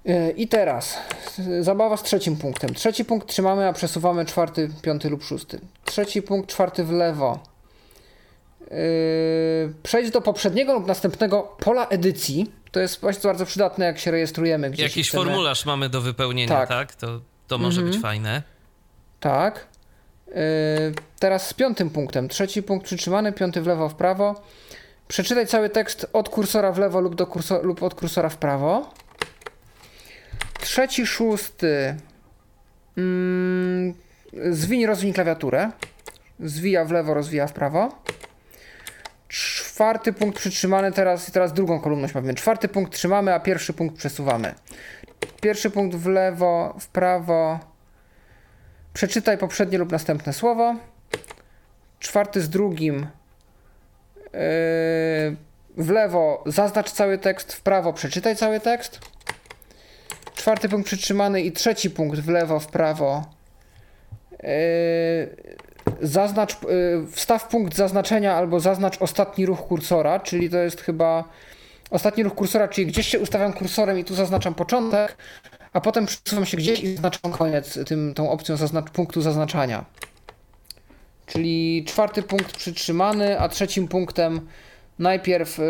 Yy, I teraz y, zabawa z trzecim punktem. Trzeci punkt trzymamy, a przesuwamy czwarty, piąty lub szósty. Trzeci punkt, czwarty w lewo. Yy, przejdź do poprzedniego lub następnego pola edycji. To jest właśnie bardzo przydatne, jak się rejestrujemy gdzieś. Jakiś chcemy- formularz mamy do wypełnienia, tak? Tak. To, to może Mhm. być fajne. Tak. Yy, teraz z piątym punktem. Trzeci punkt przytrzymany, piąty w lewo, w prawo. Przeczytaj cały tekst od kursora w lewo lub, do kurso- lub od kursora w prawo. Trzeci, szósty. Mm, zwiń, rozwiń klawiaturę. Zwija w lewo, rozwija w prawo. Czwarty punkt przytrzymany, teraz, teraz drugą kolumność mamy. Czwarty punkt trzymamy, a pierwszy punkt przesuwamy. Pierwszy punkt w lewo, w prawo. Przeczytaj poprzednie lub następne słowo. Czwarty z drugim. Yy, w lewo zaznacz cały tekst, w prawo przeczytaj cały tekst. Czwarty punkt przytrzymany i trzeci punkt w lewo, w prawo. Yy, zaznacz, yy, wstaw punkt zaznaczenia albo zaznacz ostatni ruch kursora, czyli to jest chyba ostatni ruch kursora, czyli gdzieś się ustawiam kursorem i tu zaznaczam początek, a potem przesuwam się gdzieś i zaznaczam koniec tym, tą opcją zaznacz, punktu zaznaczania. Czyli czwarty punkt przytrzymany, a trzecim punktem najpierw yy,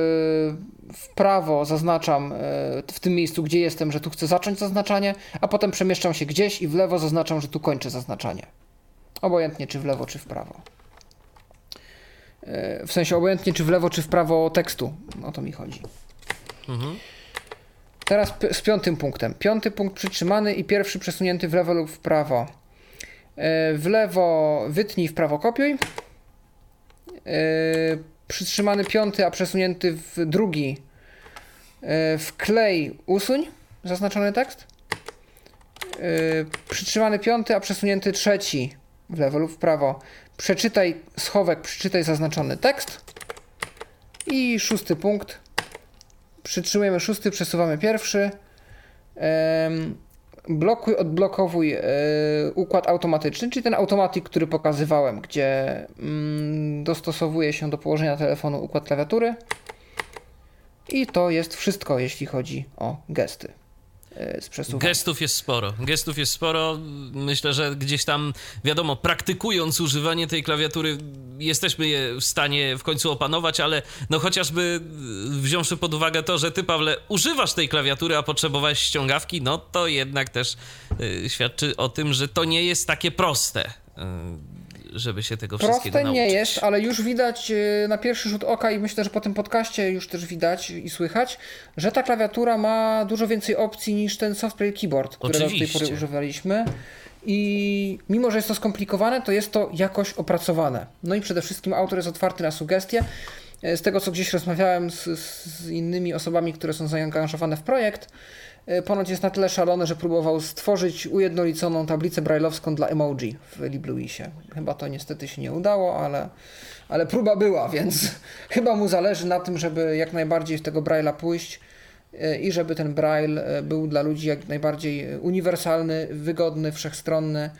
w prawo zaznaczam yy, w tym miejscu, gdzie jestem, że tu chcę zacząć zaznaczanie, a potem przemieszczam się gdzieś i w lewo zaznaczam, że tu kończę zaznaczanie. Obojętnie czy w lewo, czy w prawo. Yy, w sensie obojętnie czy w lewo, czy w prawo tekstu. O to mi chodzi. Mhm. Teraz z piątym punktem. Piąty punkt przytrzymany i pierwszy przesunięty w lewo lub w prawo. Yy, W lewo wytnij, w prawo kopiuj. Yy, przytrzymany piąty, a przesunięty w drugi e, wklej usuń zaznaczony tekst. E, przytrzymany piąty, a przesunięty trzeci w lewo lub w prawo. Przeczytaj schowek, przeczytaj zaznaczony tekst. I szósty punkt. Przytrzymujemy szósty, przesuwamy pierwszy. Em, blokuj, odblokowuj e, układ automatyczny, czyli ten automatik, który pokazywałem, gdzie mm, dostosowuje się do położenia telefonu układ klawiatury. I to jest wszystko, jeśli chodzi o gesty z przesuwaniem. Gestów jest sporo. Gestów jest sporo. Myślę, że gdzieś tam, wiadomo, praktykując używanie tej klawiatury, jesteśmy je w stanie w końcu opanować, ale no chociażby wziąwszy pod uwagę to, że ty, Pawle, używasz tej klawiatury, a potrzebowałeś ściągawki, no to jednak też y, świadczy o tym, że to nie jest takie proste. y, żeby się tego wszystkiego Proste nauczyć. nie jest, ale już widać e, na pierwszy rzut oka i myślę, że po tym podcaście już też widać i słychać, że ta klawiatura ma dużo więcej opcji niż ten software keyboard, którego do tej pory używaliśmy. I mimo, że jest to skomplikowane, to jest to jakoś opracowane. No i przede wszystkim autor jest otwarty na sugestie. E, Z tego, co gdzieś rozmawiałem z, z innymi osobami, które są zaangażowane w projekt, ponoć jest na tyle szalony, że próbował stworzyć ujednoliconą tablicę brailleowską dla emoji w LibLouisie. Chyba to niestety się nie udało, ale, ale próba była, więc [laughs] chyba mu zależy na tym, żeby jak najbardziej w tego Braille'a pójść e, i żeby ten Braille e, był dla ludzi jak najbardziej e, uniwersalny, wygodny, wszechstronny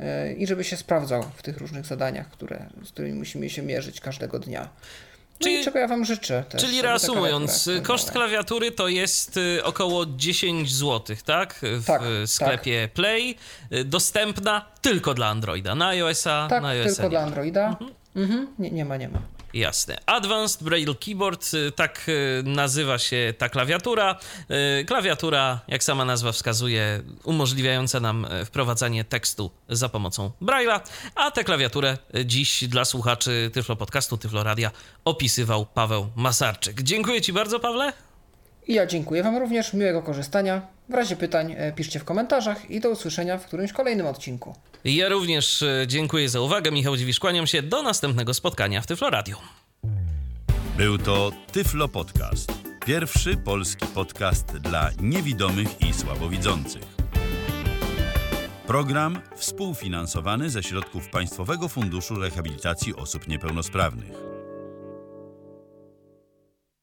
e, i żeby się sprawdzał w tych różnych zadaniach, które, z którymi musimy się mierzyć każdego dnia. No Czyli- i czego ja wam życzę też. Czyli reasumując, koszt klawiatury to jest y, około 10 zł, tak? W Tak, sklepie Play. Y, Dostępna tylko dla Androida. Na iOS-a, Tak, na iOS-a tylko dla. Androida. Mhm. Nie, nie ma, nie ma. Jasne. Advanced Braille Keyboard, y, tak y, nazywa się ta klawiatura. Y, Klawiatura, jak sama nazwa wskazuje, umożliwiająca nam y, wprowadzanie tekstu za pomocą Braille'a, a tę klawiaturę dziś dla słuchaczy Tyflo Podcastu, Tyflo Radia opisywał Paweł Masarczyk. Dziękuję Ci bardzo, Pawle. I ja dziękuję wam również, miłego korzystania. W razie pytań e, piszcie w komentarzach i do usłyszenia w którymś kolejnym odcinku. Ja również y, dziękuję za uwagę. Michał Dziwisz, kłaniam się. Do następnego spotkania w Tyflo Radio. Był to Tyflo Podcast. Pierwszy polski podcast dla niewidomych i słabowidzących. Program współfinansowany ze środków Państwowego Funduszu Rehabilitacji Osób Niepełnosprawnych.